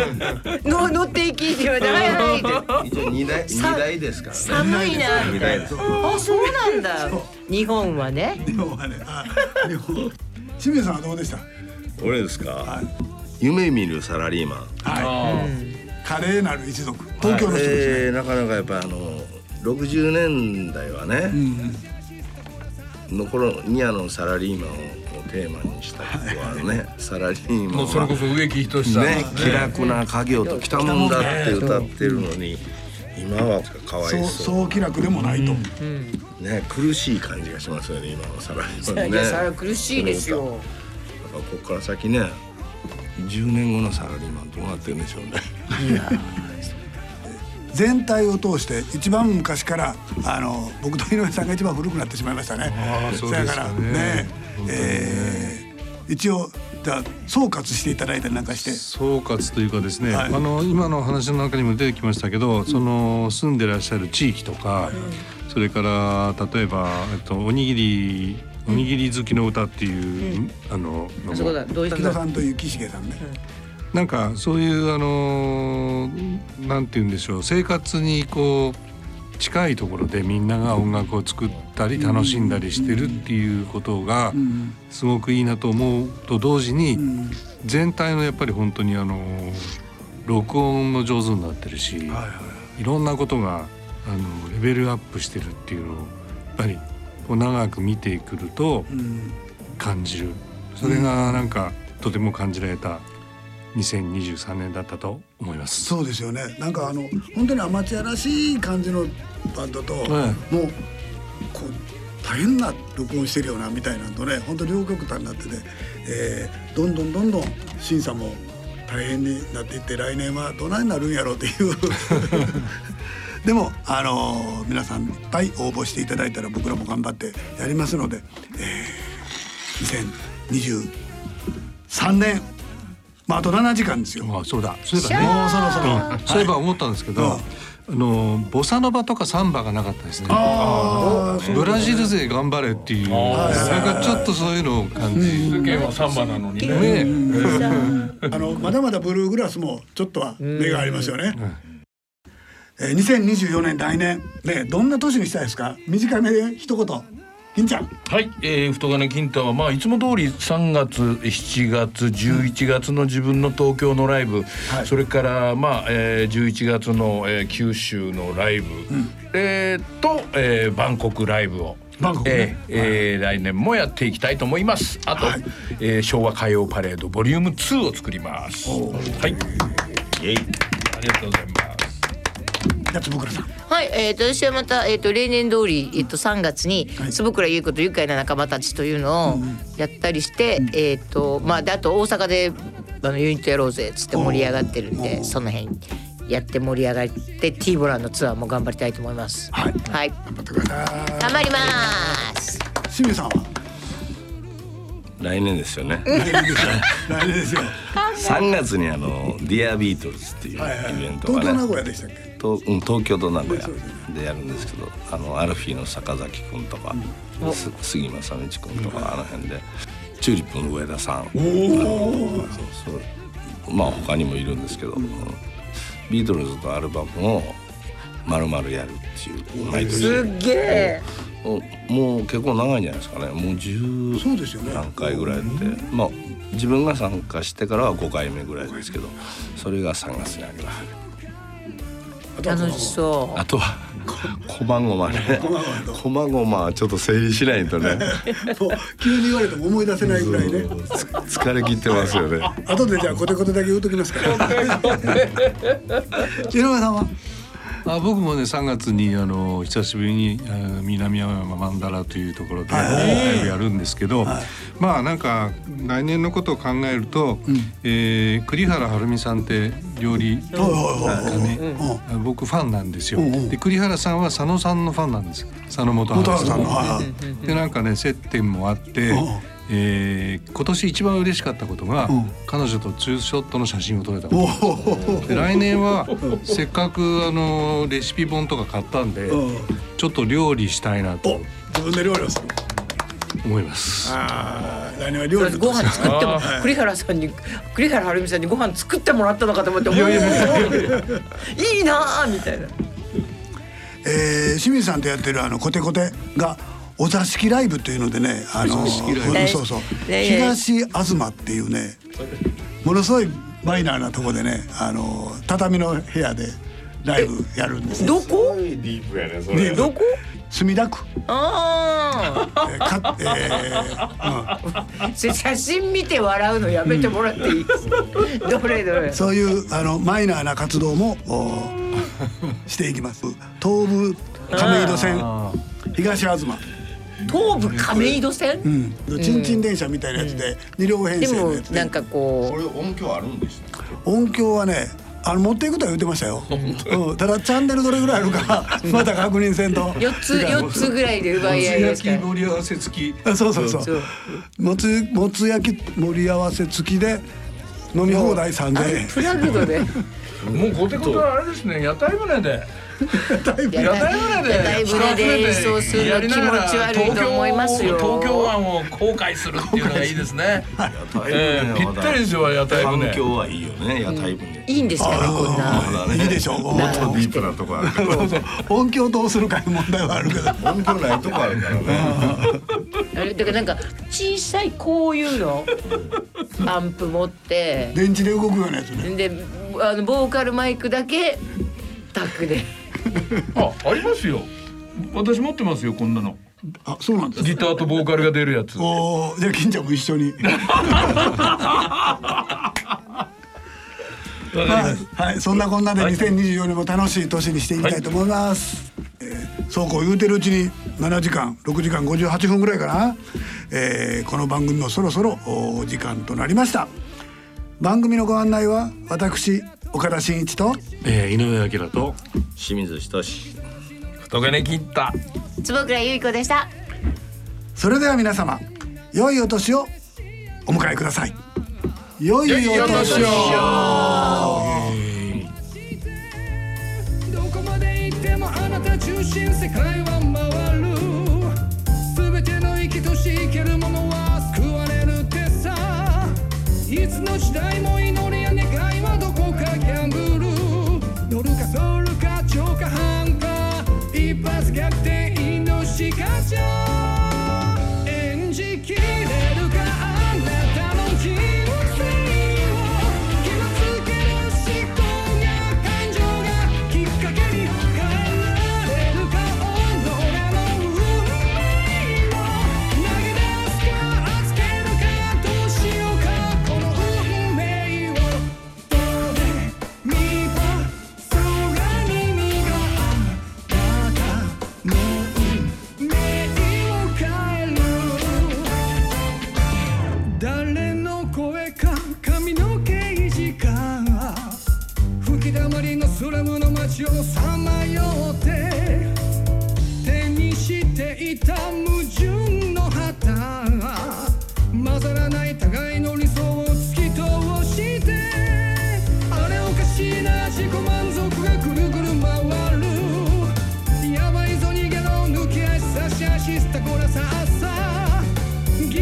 ト の乗っていきって言われてはいはいって一応荷台荷台ですからね。寒いな。みたいなあそうなんだ。日本はね。日本はね。あ日本。清水さんはどうでした？俺ですか、夢見るサラリーマン。はい。華麗なる一族。東京の人ですね、えーなかなかやっぱあの60年代はね、の頃ニアのサラリーマンをテーマにした曲はね、サラリーマンはもうそれこそ植木仁さん。ね気楽な家業と来たもんだって歌ってるのに今はかわいそう。そうそう気楽でもないと、ね苦しい感じがしますよね今のサラリーマンね。いやそれは苦しいですよ。だからここから先ね10年後のサラリーマンどうなってるんでしょうね全体を通して一番昔からあの僕と井上さんが一番古くなってしまいましたね。あーそうですから。ね、えー一応じゃあ総括していただいたりなんかして。総括というかですね、はい。あの今の話の中にも出てきましたけど、その住んでらっしゃる地域とか、それから例えば、えっと、おにぎりおにぎり好きの歌っていう、あののもそうだ。どういう木田さんと雪重さんね。なんかそういうあのなんて言うんでしょう生活にこう近いところでみんなが音楽を作ったり楽しんだりしてるっていうことがすごくいいなと思うと同時に全体のやっぱり本当にあの録音も上手になってるしいろんなことがあのレベルアップしてるっていうのをやっぱりこう長く見てくると感じる。それがなんかとても感じられた2023年だったと思います。そうですよね。なんかあの本当にアマチュアらしい感じのバンドと、えもうこう大変な録音してるよなみたいなのとね、本当両極端になってて、えーどんどんどんどん審査も大変になっていって来年はどないなるんやろうっていう。でもあの皆さんいっぱい応募していただいたら僕らも頑張ってやりますので、えー、2023年まああと7時間ですよ。あそうだ。そういえばね。もうそろそろ、うん。そういえば思ったんですけど、あのボサノバとかサンバがなかったですね。ブラジル勢頑張れっていう、なんかちょっとそういうのを感じ。世間はサンバなのにね。ねあのまだまだブルーグラスもちょっとは目がありますよね。えー、2024年来年ねどんな年にしたいですか？短めで一言金ちゃんはい、えー、太金金太はまあいつも通り3月7月11月の自分の東京のライブ、それからまあ、えー、11月の、えー、九州のライブ、えー、と、えー、バンコクライブを。バンコクねえーえー来年もやっていきたいと思います。あと、えー昭和歌謡パレードボリューム2を作ります。はい。イエイ。ありがとうございます。やつ僕らさん。はい、えー、と私はまた、えー、と例年通り、えー、と3月に坪倉優子と愉快な仲間たちというのをやったりして、えっ、とまあであと大阪であのユニットやろうぜっつって盛り上がってるんでその辺やって盛り上がって T ボランのツアーも頑張りたいと思います。はい、頑張ってください。頑張ります。清水さんは？来年ですよね。来年ですよ。3月にあの「 Dear Beatles っていうイベントがね。東京名古屋でしたっけ？とうん、東京と名古屋でやるんですけどあのアルフィーの坂崎君とか、す杉真理君とかあの辺でチューリップの上田さん。そうそう。まあ他にもいるんですけど、うん。ビートルズとアルバムを丸々やるっていう毎年。すっげえ。おもう結構長いんじゃないですかね。もう10何回ぐらいやって、まあ自分が参加してからは5回目ぐらいですけどそれが3月にあります。楽しそう。あとはこまごまねこまごまはちょっと整理しないとね。もう急に言われても思い出せないぐらいね。疲れ切ってますよね。後でじゃあコテコテだけ言うときますから。井上さんは？あ僕もね3月にあの久しぶりに南山マンダラというところでライブやるんですけど、まあなんか来年のことを考えると、えー栗原はるみさんって料理がね、僕ファンなんですよ。で栗原さんは佐野さんのファンなんです。佐野元春さんの。はいでなんかね接点もあって。えー今年一番嬉しかったことが、彼女とツーショットの写真を撮れたこと。で来年はせっかくあのレシピ本とか買ったんで、ちょっと料理したいなと。自分で料理をする。思います。ああ来年は料理ご飯作ってもはい。栗原さんに栗原はるみさんにご飯作ってもらったのかと思っておいやいや。いなあみたいな。えー清水さんとやってるあのコテコテがお座敷ライブというのでねあのそうそう東東っていうねものすごいマイナーなとこでねあの畳の部屋でライブやるんですよどこ？ディープやねそでどこ？墨田区ああ。えーかえーうん写真見て笑うのやめてもらっていい？どれどれ？そういうあのマイナーな活動もお していきます。東武亀戸線東東。東武亀戸線？うん、ちん。ちん。電車みたいなやつで二両編で成のやつでもなんかこれ音響あるんですね音響はねあの持っていくとは言ってましたよ、うん、ただチャンネルどれぐらいあるかまた確認せんと。う四つ四つぐらいで奪い合いですか焼き盛り合わせ付き。あそうそうそう。もつもつ焼き盛り合わせ付きで飲み放題三千円。プラグドで。もうコテコテはあれですね。屋台船で だいぶ屋台船で屋台船で演奏するの気持ち悪いと思いますよ。東京湾を航海するっていうのがいいですね。ええぴったりですよ屋台船。環境はいいよね屋台船。いいんですかねこんな。いいでしょうもっとディープなとこあるけど音響どうするか問題はあるけど。音響ないとこあるからね。あれだからなんか小さいこういうのアンプ持って。電池で動くようなやつね。であのボーカルマイクだけタックであありますよ。私持ってますよこんなの。あそうなんですギターとボーカルが出るやつ。おーじゃあ金ちゃんも一緒に。はい、はい、そんなこんなで2024年も楽しい年にしていきたいと思います、えーそうこう言うてるうちに7時間6時間58分ぐらいかな、えーこの番組もそろそろお時間となりました。番組のご案内は私岡田真一とえー、井上彰と清水仁志。太金切った。坪倉由衣子でした。それでは皆様良いお年をお迎えください。良いお年を。どこまで行ってもあなた中心世界は回る。全ての生きとし生けるものは救われるってさ。いつの時代も祈りか超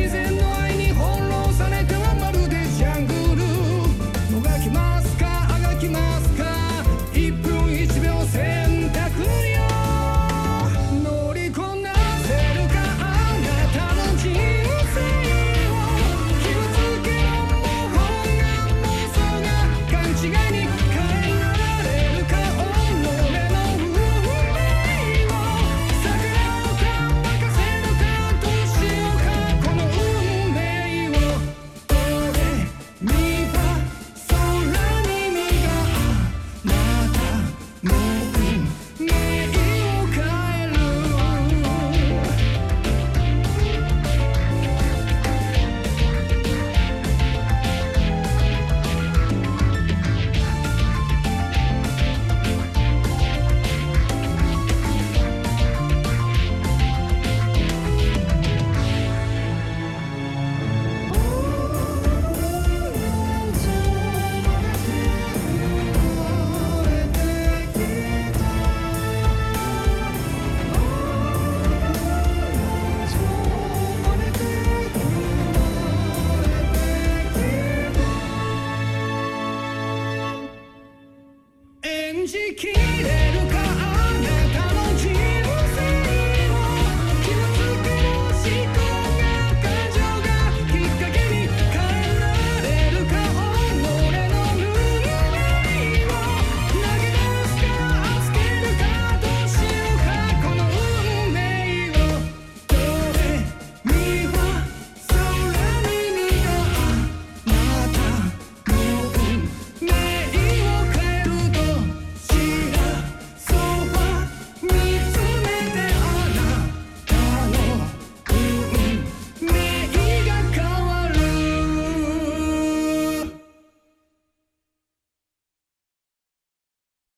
偽